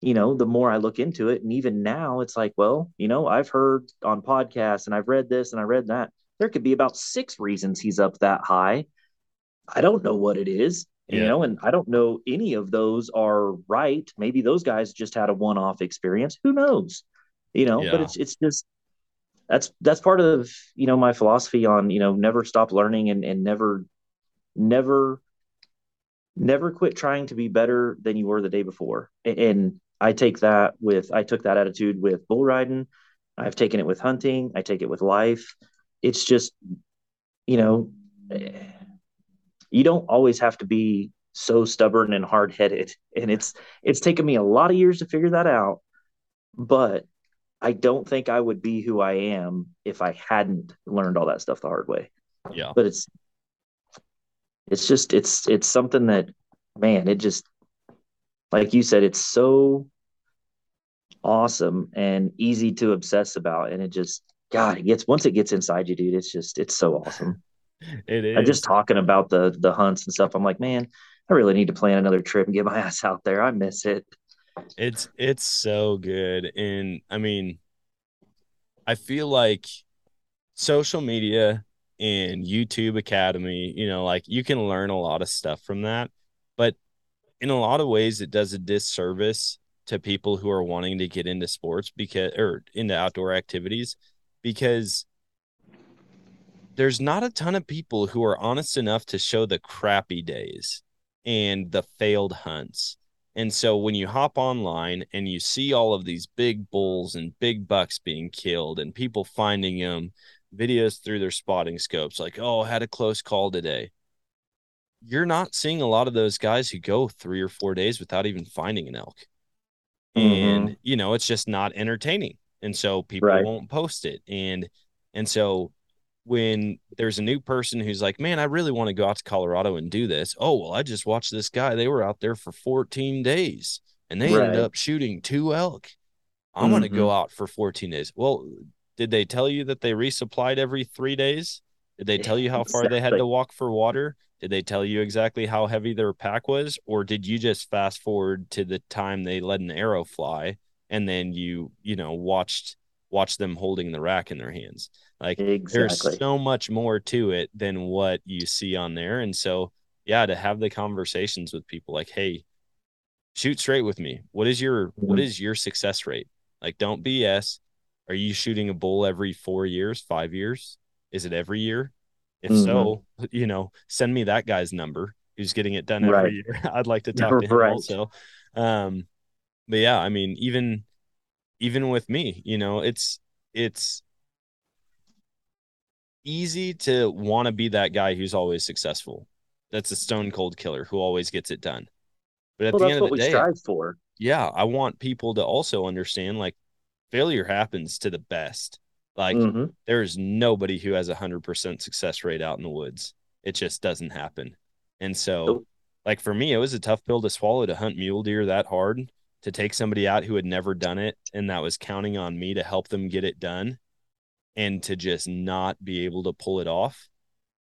you know the more I look into it, and even now, it's like, well, you know, I've heard on podcasts and I've read this and I read that. There could be about six reasons he's up that high. I don't know what it is yeah. you know and i don't know any of those are right. Maybe those guys just had a one-off experience. Who knows? You know yeah. but it's it's just that's that's part of you know my philosophy on you know never stop learning and and never never never quit trying to be better than you were the day before. And i take that with i took that attitude with bull riding. I've taken it with hunting. I take it with life. It's just you know eh, you don't always have to be so stubborn and hard-headed. (laughs) And it's it's taken me a lot of years to figure that out but i don't think i would be who i am if i hadn't learned all that stuff the hard way. Yeah. But it's it's just it's it's something that man it just like you said it's so awesome and easy to obsess about. And it just god it gets once it gets inside you dude it's just it's so awesome it is. I'm just talking about the the hunts and stuff. I'm like, man, I really need to plan another trip and get my (laughs) ass out there. I miss it. It's it's so good, and I mean, I feel like social media and YouTube Academy, you know, like you can learn a lot of stuff from that, but in a lot of ways, it does a disservice to people who are wanting to get into sports because or into outdoor activities because there's not a ton of people who are honest enough to show the crappy days and the failed hunts. And so when you hop online and you see all of these big bulls and big bucks being killed and people finding them, videos through their spotting scopes, like, oh, had a close call today. You're not seeing a lot of those guys who go three or four days without even finding an elk. Mm-hmm. And, you know, it's just not entertaining. And so people right. won't post it. And, and so when there's a new person who's like, man, I really want to go out to Colorado and do this. Oh, well, I just watched this guy. They were out there for 14 days and they right. ended up shooting two elk. I'm mm-hmm. going to go out for 14 days. Well, did they tell you that they resupplied every three days? Did they tell you how far exactly. they had to walk for water? Did they tell you exactly how heavy their pack was? Or did you just fast forward to the time they let an arrow fly and then you, you know, watched watch them holding the rack in their hands? Like exactly. there's so much more to it than what you see on there. And so, yeah, to have the conversations with people like, hey, shoot straight with me. What is your mm-hmm. what is your success rate? Like, don't BS. Are you shooting a bull every four years, five years? Is it every year? If mm-hmm. so, (laughs) you know, send me that guy's number who's getting it done every right. year. (laughs) I'd like to talk to (laughs) him right. also. Um, but yeah, I mean, even even with me, you know, it's it's easy to want to be that guy who's always successful. That's a stone cold killer who always gets it done. But at well, the end of the day, strive for. Yeah, I want people to also understand like failure happens to the best. Like mm-hmm. there's nobody who has a hundred percent success rate out in the woods. It just doesn't happen. And so, nope. like for me, it was a tough pill to swallow to hunt mule deer that hard to take somebody out who had never done it and that was counting on me to help them get it done and to just not be able to pull it off.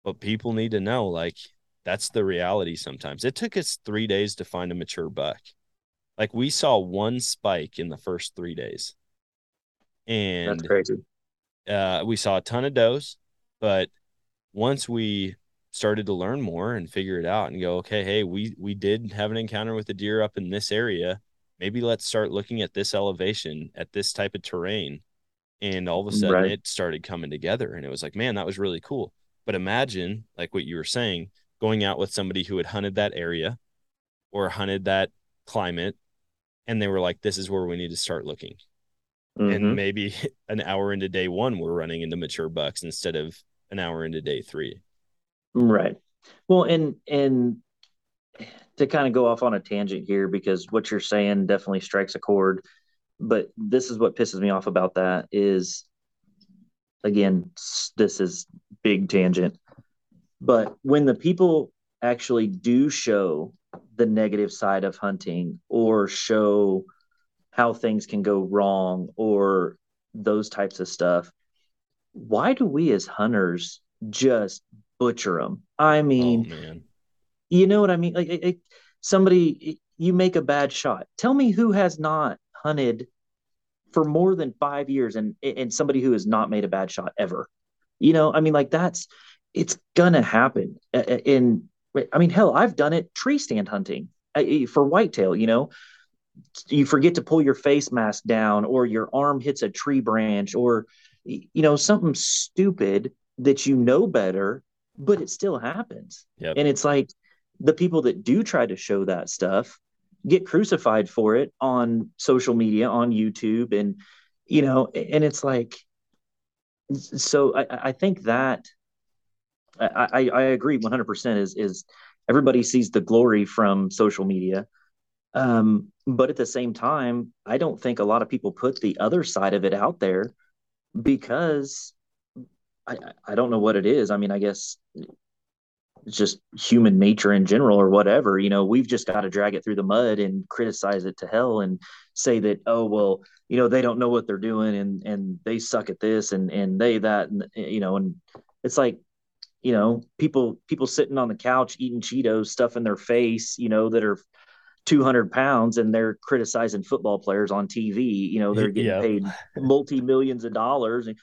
But people need to know like that's the reality sometimes. It took us three days to find a mature buck. Like we saw one spike in the first three days. And that's crazy. Uh, we saw a ton of does, but once we started to learn more and figure it out and go, okay, hey, we we did have an encounter with a deer up in this area maybe let's start looking at this elevation at this type of terrain and all of a sudden Right. it started coming together and it was like man that was really cool but imagine like what you were saying going out with somebody who had hunted that area or hunted that climate and they were like this is where we need to start looking Mhm. and maybe (laughs) an hour into day one we're running into mature bucks instead of an hour into day three Right. Well, and and to kind of go off on a tangent here because what you're saying definitely strikes a chord, but this is what pisses me off about that is again, this is big tangent. But when the people actually do show the negative side of hunting or show how things can go wrong or those types of stuff, why do we as hunters just butcher them? I oh, mean, oh you know what I mean? Like, it, it- somebody, you make a bad shot. Tell me who has not hunted for more than five years and and somebody who has not made a bad shot ever. You know, I mean, like that's it's gonna happen. In I mean, hell, I've done it tree stand hunting for whitetail. You know, you forget to pull your face mask down, or your arm hits a tree branch, or you know something stupid that you know better, but it still happens. Yep. And it's like the people that do try to show that stuff get crucified for it on social media, on YouTube, and you know, and it's like, so I, I think that I, I, agree 100% is, is everybody sees the glory from social media. Um, but at the same time, I don't think a lot of people put the other side of it out there because I, I don't know what it is. I mean, I guess just human nature in general or whatever. You know, we've just got to drag it through the mud and criticize it to hell and say that, oh, well, you know, they don't know what they're doing and, and they suck at this and, and they that, and, eh, you know, and it's like, you know, people, people sitting on the couch eating Cheetos, stuff in their face, you know, that are 200 pounds and they're criticizing football players on TV. You know, they're getting Yep. paid multi millions of dollars. And,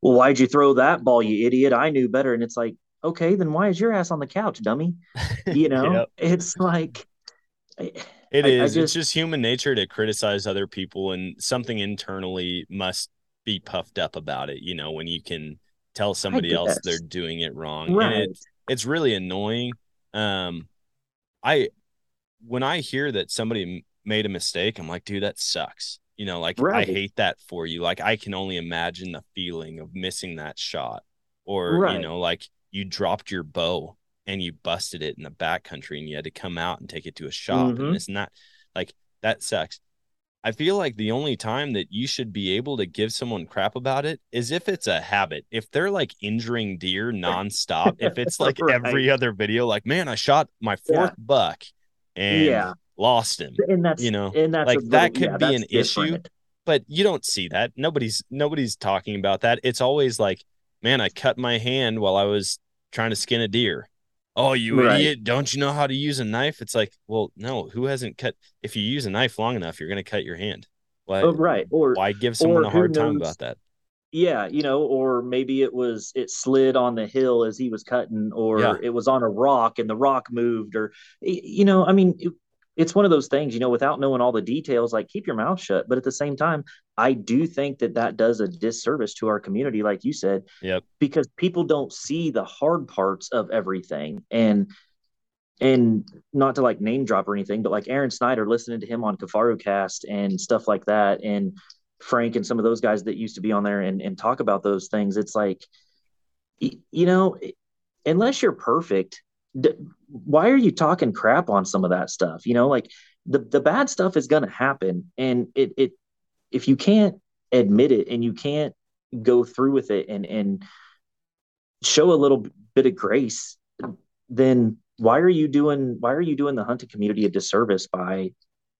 well, why'd you throw that ball, you idiot? I knew better. And it's like, okay, then why is your ass on the couch, (laughs) dummy? You know, Yep. it's like, It I- I just- it's just human nature to criticize other people, and something internally must be puffed up about it. You know, when you can tell somebody else they're doing it wrong, right. and it, it's really annoying. Um, I when I hear that somebody made a mistake, I'm like, dude, that sucks. You know, like I hate that for you. Like I can only imagine the feeling of missing that shot, or you know, like you dropped your bow and you busted it in the backcountry and you had to come out and take it to a shop Mhm. and this and that. Like that sucks. I feel like the only time that you should be able to give someone crap about it is if it's a habit. If they're like injuring deer nonstop, if it's like (laughs) every other video, like, man, I shot my fourth buck and Yeah. lost him. And that's, you know, and that's like, a that little- could be that's an issue. But you don't see that. Nobody's nobody's talking about that. It's always like, man, I cut my hand while I was trying to skin a deer. Oh, you Right. idiot. Don't you know how to use a knife? It's like, well, no, who hasn't cut if you use a knife long enough, you're gonna cut your hand. Why Oh, right. Or, why give someone a who hard time about that? yeah, you know, or maybe it was it slid on the hill as he was cutting, or Yeah. it was on a rock and the rock moved, or you know, I mean, it, it's one of those things, you know, without knowing all the details, like keep your mouth shut. But at the same time, I do think that that does a disservice to our community, like you said, Yep. because people don't see the hard parts of everything, and and not to like name drop or anything, but like Aaron Snyder, listening to him on Kifaru Cast and stuff like that, and Frank and some of those guys that used to be on there and, and talk about those things. It's like, you know, unless you're perfect, d- why are you talking crap on some of that stuff? You know, like the, the bad stuff is going to happen. And it, it, if you can't admit it and you can't go through with it and, and show a little bit of grace, then why are you doing, why are you doing the hunting community a disservice by,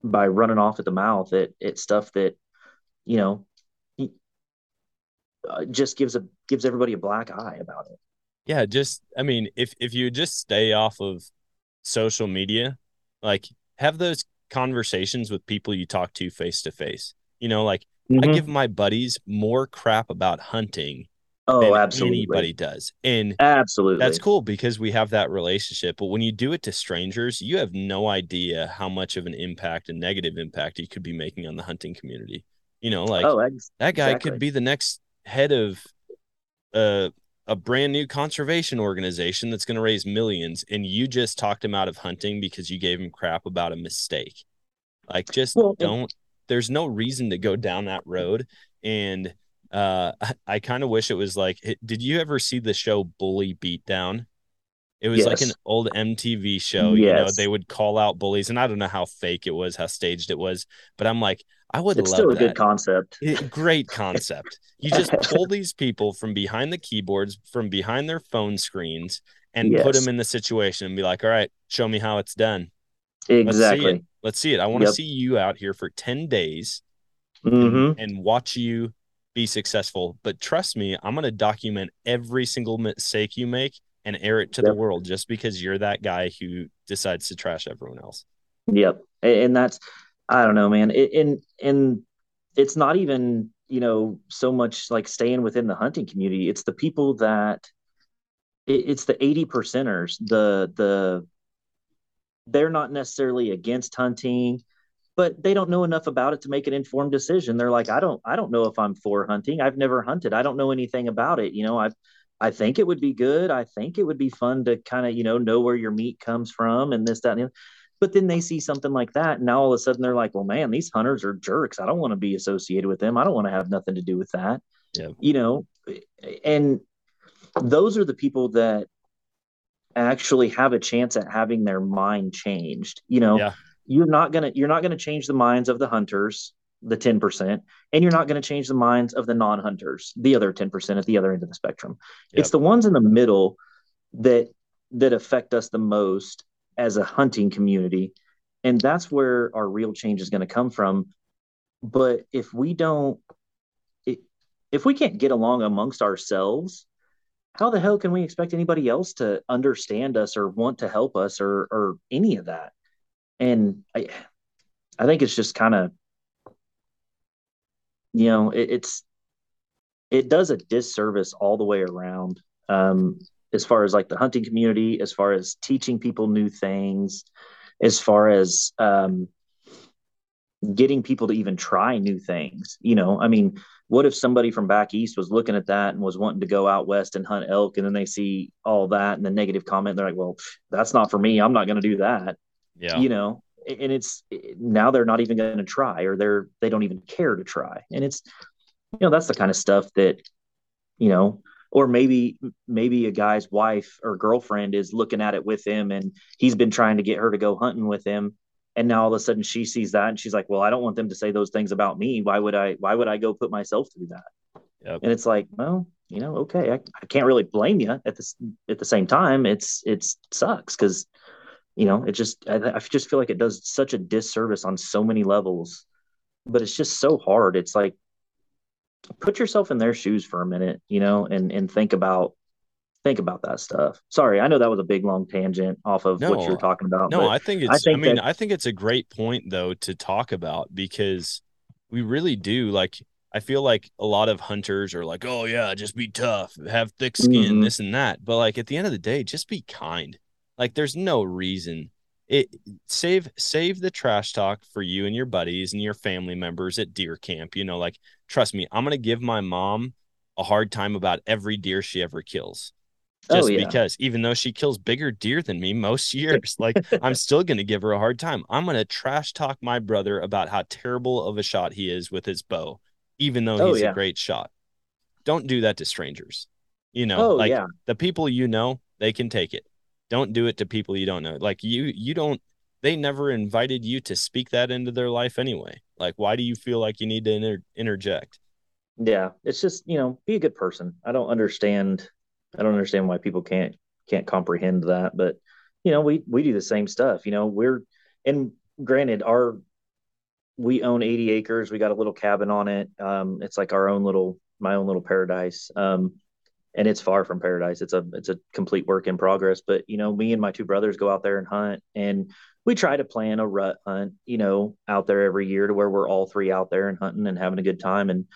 by running off at the mouth at, at stuff that, you know, uh, just gives a gives everybody a black eye about it. Yeah, just I mean, if if you just stay off of social media, like have those conversations with people you talk to face to face. You know, like I Mhm. give my buddies more crap about hunting Oh, than absolutely. anybody does. And Absolutely. that's cool because we have that relationship. But when you do it to strangers, you have no idea how much of an impact and negative impact you could be making on the hunting community. You know, like oh, ex- that guy exactly. could be the next head of a a brand new conservation organization that's going to raise millions, and you just talked him out of hunting because you gave him crap about a mistake. Like, just Well, don't. There's no reason to go down that road. And uh, I, I kind of wish it was like. Did you ever see the show Bully Beatdown? It was like an old MTV show. You know, they would call out bullies, and I don't know how fake it was, how staged it was, but I'm like, I would love. it's still a that. good concept. It- great (laughs) concept. You just pull these people from behind the keyboards, from behind their phone screens, and put them in the situation and be like, all right, show me how it's done. Let's see it. Exactly. Let's see it. I want to Yep. see you out here for 10 days hmm and, and watch you be successful. But trust me, I'm going to document every single mistake you make and air it to the world just because you're that guy who decides to trash everyone else. Yep. And that's, I don't know, man. It, and, and it's not even, you know, so much like staying within the hunting community. It's the people that, it, it's the 80 percenters, the, the, they're not necessarily against hunting, but they don't know enough about it to make an informed decision. They're like, I don't, I don't know if I'm for hunting. I've never hunted. I don't know anything about it. You know, I've, I think it would be good. I think it would be fun to kind of, you know, know where your meat comes from and this, that, and the other. But then they see something like that. And now all of a sudden they're like, well, man, these hunters are jerks. I don't want to be associated with them. I don't want to have nothing to do with that. Yeah. You know, and those are the people that actually have a chance at having their mind changed. You know, Yeah. you're not gonna you're not gonna change the minds of the hunters, the 10%, and you're not gonna change the minds of the non-hunters, the other 10% at the other end of the spectrum. It's the ones in the middle that that affect us the most as a hunting community. And that's where our real change is going to come from. But if we don't if we can't get along amongst ourselves, how the hell can we expect anybody else to understand us or want to help us or or any of that? And I I think it's just kind of you know, it, it's it does a disservice all the way around. Um, as far as like the hunting community, as far as teaching people new things, as far as um, getting people to even try new things. You know, I mean, what if somebody from back east was looking at that and was wanting to go out west and hunt elk, and then they see all that and the negative comment, they're like, "Well, that's not for me. I'm not going to do that." Yeah. You know, and it's now they're not even going to try, or they're they don't even care to try, and it's you know that's the kind of stuff that you know or maybe maybe a guy's wife or girlfriend is looking at it with him and he's been trying to get her to go hunting with him. And now all of a sudden she sees that and she's like well i don't want them to say those things about me. Why would i why would i go put myself through that? Yep. and it's like well you know okay I, I can't really blame you at this at the same time. It's it's sucks because you know it just I, I just feel like it does such a disservice on so many levels but it's just so hard. It's like put yourself in their shoes for a minute, you know, and and think about think about that stuff. Sorry, I know that was a big long tangent off of what you're talking about. No, I think it's. I, think mean, that- I think it's a great point though to talk about because we really do like. I feel like a lot of hunters are like, "Oh yeah, just be tough, have thick skin, Mhm. this and that." But like at the end of the day, just be kind. Like there's no reason. It save save the trash talk for you and your buddies and your family members at deer camp. You know, like trust me, I'm gonna give my mom a hard time about every deer she ever kills Oh, just yeah. because even though she kills bigger deer than me most (laughs) years like i'm still going to give her a hard time i'm going to trash talk my brother about how terrible of a shot he is with his bow even though Oh, he's yeah. a great shot don't do that to strangers you know Oh, like yeah. the people you know they can take it don't do it to people you don't know like you you don't they never invited you to speak that into their life anyway like why do you feel like you need to inter- interject yeah, it's just you know, be a good person. I don't understand. I don't understand why people can't can't comprehend that. But you know, we we do the same stuff. You know, we're and granted, our we own 80 acres. We got a little cabin on it. Um, it's like our own little my own little paradise. Um, and it's far from paradise. It's a it's a complete work in progress. But you know, me and my two brothers go out there and hunt, and we try to plan a rut hunt. You know, out there every year to where we're all three out there and hunting and having a good time. And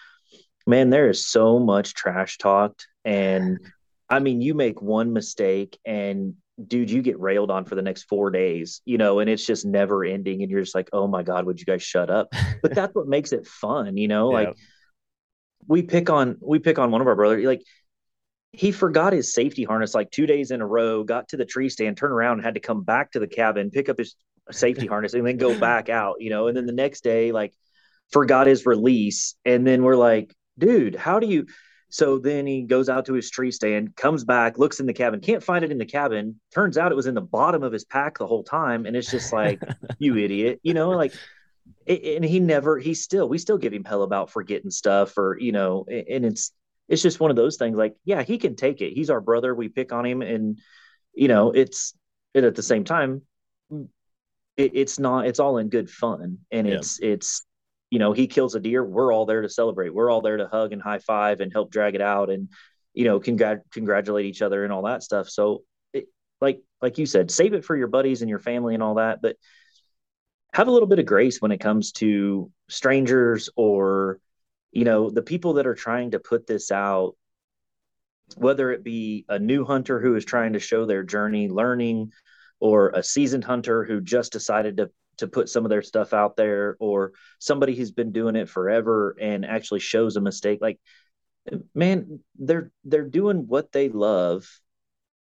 man, there is so much trash talked. And I mean, you make one mistake and dude, you get railed on for the next four days, you know, and it's just never ending. And you're just like, oh my God, would you guys shut up? But that's what makes it fun, you know, (laughs) Yeah. like we pick on, we pick on one of our brothers, like he forgot his safety harness like two days in a row, got to the tree stand, turned around, had to come back to the cabin, pick up his safety (laughs) harness, and then go back out, you know. And then the next day, like, forgot his release. And then we're like, dude, how do you? So then he goes out to his tree stand, comes back, looks in the cabin, can't find it in the cabin. Turns out it was in the bottom of his pack the whole time. And it's just like, (laughs) you idiot, you know, like, and he never, he still, we still give him hell about forgetting stuff or, you know, and it's, it's just one of those things like, yeah, he can take it. He's our brother. We pick on him. And, you know, it's, and at the same time, it, it's not, it's all in good fun. And Yeah. it's, it's, you know, he kills a deer. We're all there to celebrate. We're all there to hug and high five and help drag it out and, you know, congrat- congratulate each other and all that stuff. So, it, like, like you said, save it for your buddies and your family and all that. But have a little bit of grace when it comes to strangers or, you know, the people that are trying to put this out, whether it be a new hunter who is trying to show their journey learning or a seasoned hunter who just decided to to put some of their stuff out there or somebody who's been doing it forever and actually shows a mistake like man they're they're doing what they love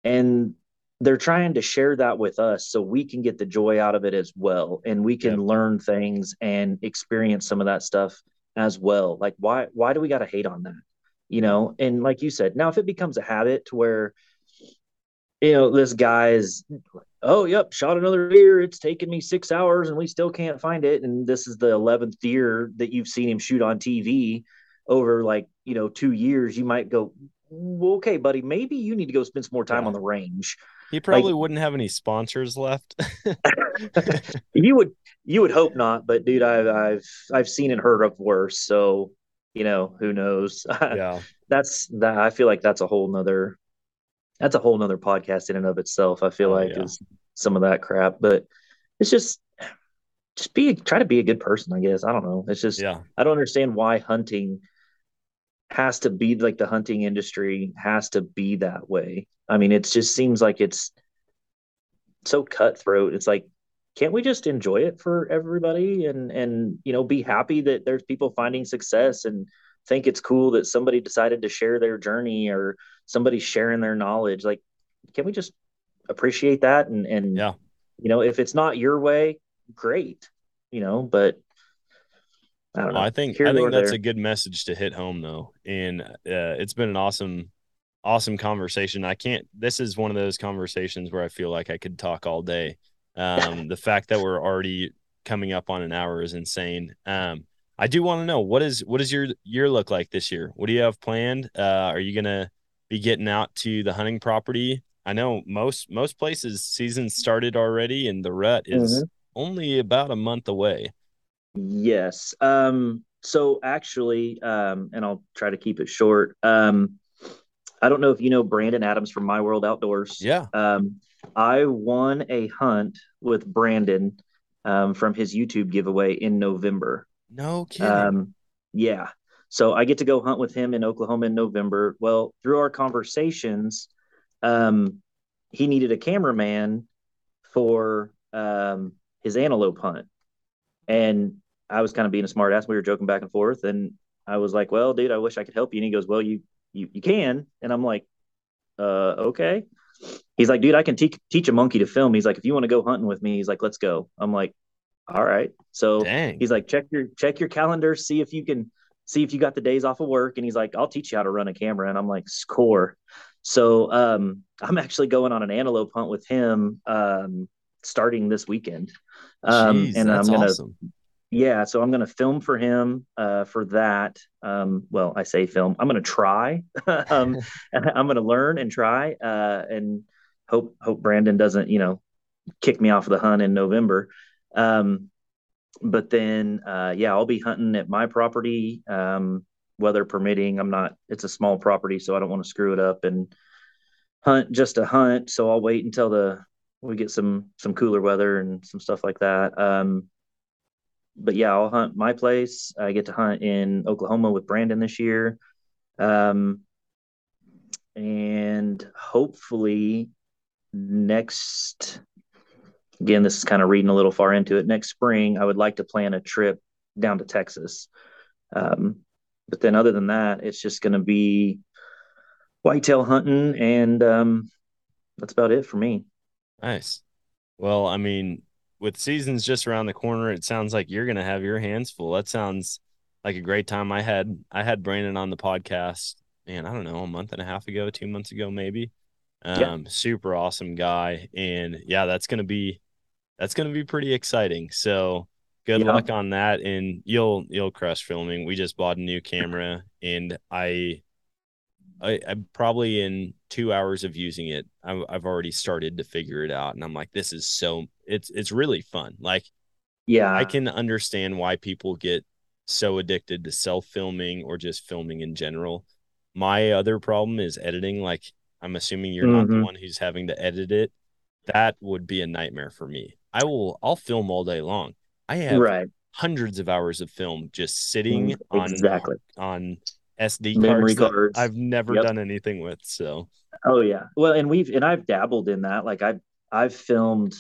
and they're trying to share that with us so we can get the joy out of it as well. And we can learn things and experience some of that stuff as well. Like why why do we got to hate on that? You know and like you said now if it becomes a habit to where you know this guy's oh yep shot another deer it's taken me six hours and we still can't find it and this is the 11th deer that you've seen him shoot on tv over like you know two years you might go well, okay buddy maybe you need to go spend some more time Yeah. on the range He probably wouldn't have any sponsors left. (laughs) you would you would hope not but dude i've i've i've seen and heard of worse so you know who knows (laughs) yeah. that's that i feel like that's a whole nother that's a whole nother podcast in and of itself i feel Oh, like yeah. is some of that crap but it's just just be try to be a good person i guess i don't know it's just Yeah. i don't understand why hunting has to be like the hunting industry has to be that way. I mean it just seems like it's so cutthroat. It's like can't we just enjoy it for everybody and and you know be happy that there's people finding success and think it's cool that somebody decided to share their journey or somebody sharing their knowledge? Like can we just appreciate that and and Yeah. you know if it's not your way great you know but i don't know Well, I think Here I think that's there. a good message to hit home though, and uh, it's been an awesome, awesome conversation. I can't. This is one of those conversations where I feel like I could talk all day. Um, (laughs) the fact that we're already coming up on an hour is insane. Um, I do want to know what is what does your year look like this year? What do you have planned? Uh, are you gonna be getting out to the hunting property? I know most most places season started already, and the rut is Mhm. only about a month away. Yes. Um, so actually, um, and I'll try to keep it short. Um, I don't know if you know Brandon Adams from My World Outdoors. Yeah. Um, I won a hunt with Brandon um, from his YouTube giveaway in November. No kidding. Um, yeah. So I get to go hunt with him in Oklahoma in November. Well, through our conversations, um, he needed a cameraman for um, his antelope hunt. And I was kind of being a smart ass. We were joking back and forth. And I was like, well, dude, I wish I could help you. And he goes, well, you, you, you can. And I'm like, uh, okay. He's like, dude, I can teach teach a monkey to film. He's like, if you want to go hunting with me, he's like, let's go. I'm like, all right. So Dang. he's like, check your check your calendar, see if you can see if you got the days off of work. And he's like, I'll teach you how to run a camera. And I'm like, score. So um, I'm actually going on an antelope hunt with him um, starting this weekend. Um, Jeez, and I'm gonna awesome. Yeah, so I'm going to film for him uh, for that. Um, well, I say film. I'm going to try. (laughs) um, (laughs) I'm going to learn and try, uh, and hope hope Brandon doesn't, you know, kick me off of the hunt in November. Um, but then, uh, yeah, I'll be hunting at my property, um, weather permitting. I'm not. It's a small property, so I don't want to screw it up and hunt just a hunt. So I'll wait until the we get some some cooler weather and some stuff like that. But yeah, I'll hunt my place. I get to hunt in Oklahoma with Brandon this year. Um, and hopefully next again this is kind of reading a little far into it next spring i would like to plan a trip down to texas um, but then other than that it's just going to be whitetail hunting and um, that's about it for me nice well i mean with seasons just around the corner it sounds like you're going to have your hands full that sounds like a great time i had i had brandon on the podcast man i don't know a month and a half ago two months ago maybe um, yeah. super awesome guy. And yeah, that's going to be, that's going to be pretty exciting. So good yeah. luck on that. And you'll, you'll crush filming. We just bought a new camera and I, I, I'm probably in two hours of using it. I, I've already started to figure it out, and I'm like, this is so it's it's really fun. Like, yeah, I can understand why people get so addicted to self filming or just filming in general. My other problem is editing. Like, I'm assuming you're mm-hmm. not the mm-hmm. one who's having to edit it. That would be a nightmare for me. I will I'll film all day long. I have right. hundreds of hours of film just sitting mm, on exactly on SD Memory cards, cards. I've never yep. done anything with. So Oh yeah. Well, and we've and I've dabbled in that. Like I've I've filmed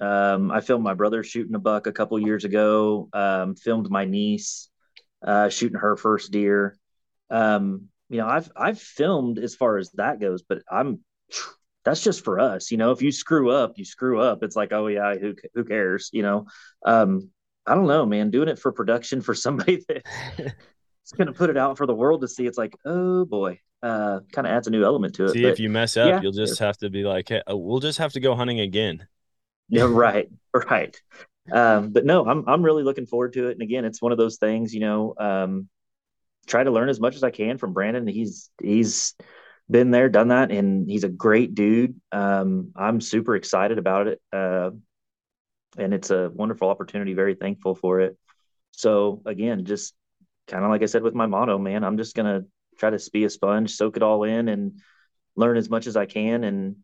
um I filmed my brother shooting a buck a couple years ago. Um filmed my niece uh shooting her first deer. Um you know, I've I've filmed as far as that goes, but I'm (sniffs) that's just for us. You know, if you screw up, you screw up. It's like, oh yeah, who who cares? You know, um, I don't know, man. Doing it for production for (laughs) somebody that's (laughs) going to put it out for the world to see, it's like, oh boy, uh, kind of adds a new element to it. See, but, if you mess up, yeah, you'll just have to be like, hey, uh, we'll just have to go hunting again. Yeah, (laughs) right, right. Um, but no, I'm I'm really looking forward to it. And again, it's one of those things, you know. Um, try to learn as much as I can from Brandon. He's he's been there, done that, and he's a great dude. Um, I'm super excited about it, uh, and it's a wonderful opportunity. Very thankful for it. So again, just kind of like I said with my motto, man, I'm just gonna try to be a sponge, soak it all in, and learn as much as I can, and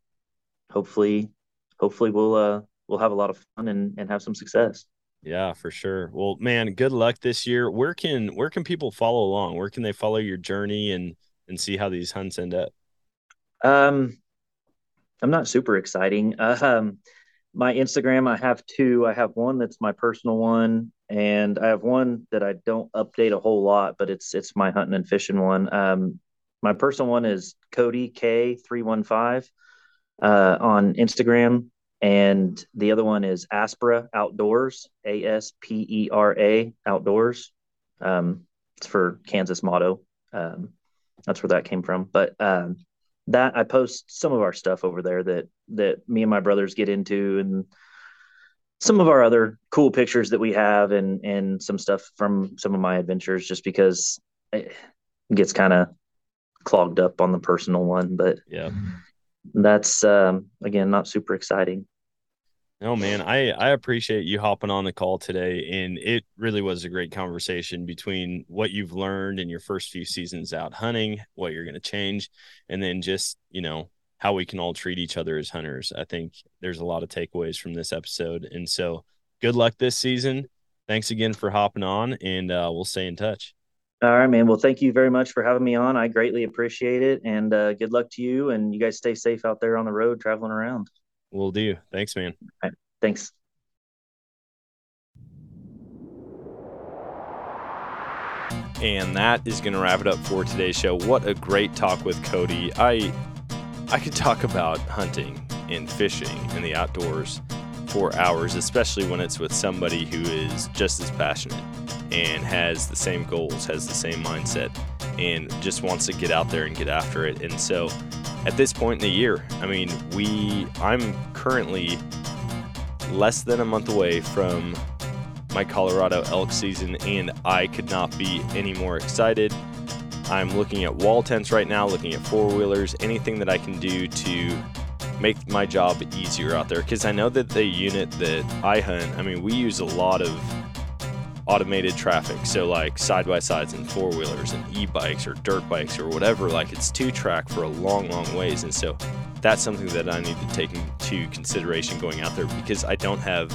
hopefully, hopefully we'll uh, we'll have a lot of fun and and have some success. Yeah, for sure. Well, man, good luck this year. Where can where can people follow along? Where can they follow your journey and and see how these hunts end up? Um, I'm not super exciting. (laughs) Um, my Instagram, I have two. I have one that's my personal one, and I have one that I don't update a whole lot, but it's it's my hunting and fishing one. Um, my personal one is Cody K three one five uh, on Instagram, and the other one is Aspera Outdoors, A S P E R A Outdoors. Um, it's for Kansas motto. Um, that's where that came from. But um, that I post some of our stuff over there that that me and my brothers get into, and some of our other cool pictures that we have, and and some stuff from some of my adventures, just because it gets kind of clogged up on the personal one. But yeah, that's um, again not super exciting. No, man, I I appreciate you hopping on the call today, and it really was a great conversation between what you've learned in your first few seasons out hunting, what you're going to change, and then just you know how we can all treat each other as hunters. I think there's a lot of takeaways from this episode, and so good luck this season. Thanks again for hopping on, and uh, we'll stay in touch. All right, man. Well, thank you very much for having me on. I greatly appreciate it, and uh, good luck to you. And you guys stay safe out there on the road traveling around. Will do. Thanks, man. Right. Thanks. And that is going to wrap it up for today's show. What a great talk with Cody. I I could talk about hunting and fishing and the outdoors for hours, especially when it's with somebody who is just as passionate and has the same goals, has the same mindset, and just wants to get out there and get after it. And so at this point in the year. I mean, we I'm currently less than a month away from my Colorado elk season and I could not be any more excited. I'm looking at wall tents right now, looking at four-wheelers, anything that I can do to make my job easier out there because I know that the unit that I hunt, I mean, we use a lot of automated traffic. So like side by sides and four wheelers and e bikes or dirt bikes or whatever. Like it's two track for a long, long ways. And so that's something that I need to take into consideration going out there because I don't have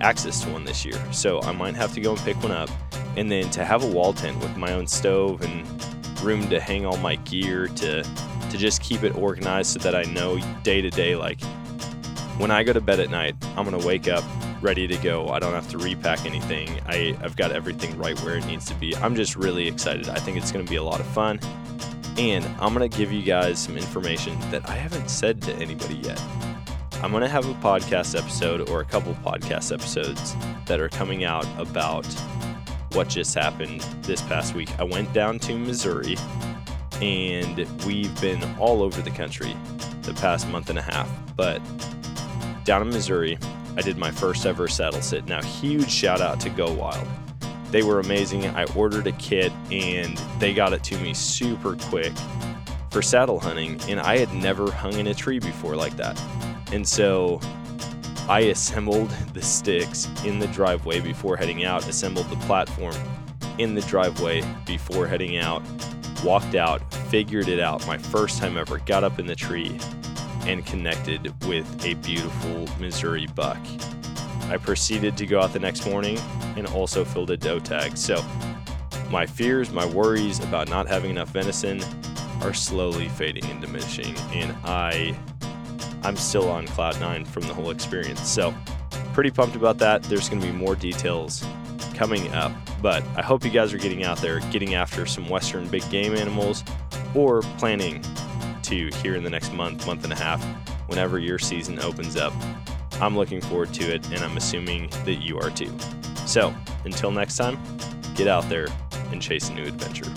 access to one this year. So I might have to go and pick one up. And then to have a wall tent with my own stove and room to hang all my gear to to just keep it organized so that I know day to day like when I go to bed at night, I'm gonna wake up ready to go. I don't have to repack anything. I, I've got everything right where it needs to be. I'm just really excited. I think it's gonna be a lot of fun. And I'm gonna give you guys some information that I haven't said to anybody yet. I'm gonna have a podcast episode or a couple podcast episodes that are coming out about what just happened this past week. I went down to Missouri and we've been all over the country the past month and a half. But down in Missouri, I did my first ever saddle sit. Now, huge shout out to Go Wild. They were amazing. I ordered a kit and they got it to me super quick for saddle hunting, and I had never hung in a tree before like that. And so I assembled the sticks in the driveway before heading out, assembled the platform in the driveway before heading out, walked out, figured it out. My first time ever, got up in the tree and connected with a beautiful Missouri buck. I proceeded to go out the next morning and also filled a doe tag. So, my fears, my worries about not having enough venison are slowly fading and diminishing, and I I'm still on cloud nine from the whole experience. So, pretty pumped about that. There's going to be more details coming up, but I hope you guys are getting out there, getting after some Western big game animals, or planning here in the next month, month and a half, whenever your season opens up. I'm looking forward to it, and I'm assuming that you are too. So, until next time, get out there and chase a new adventure.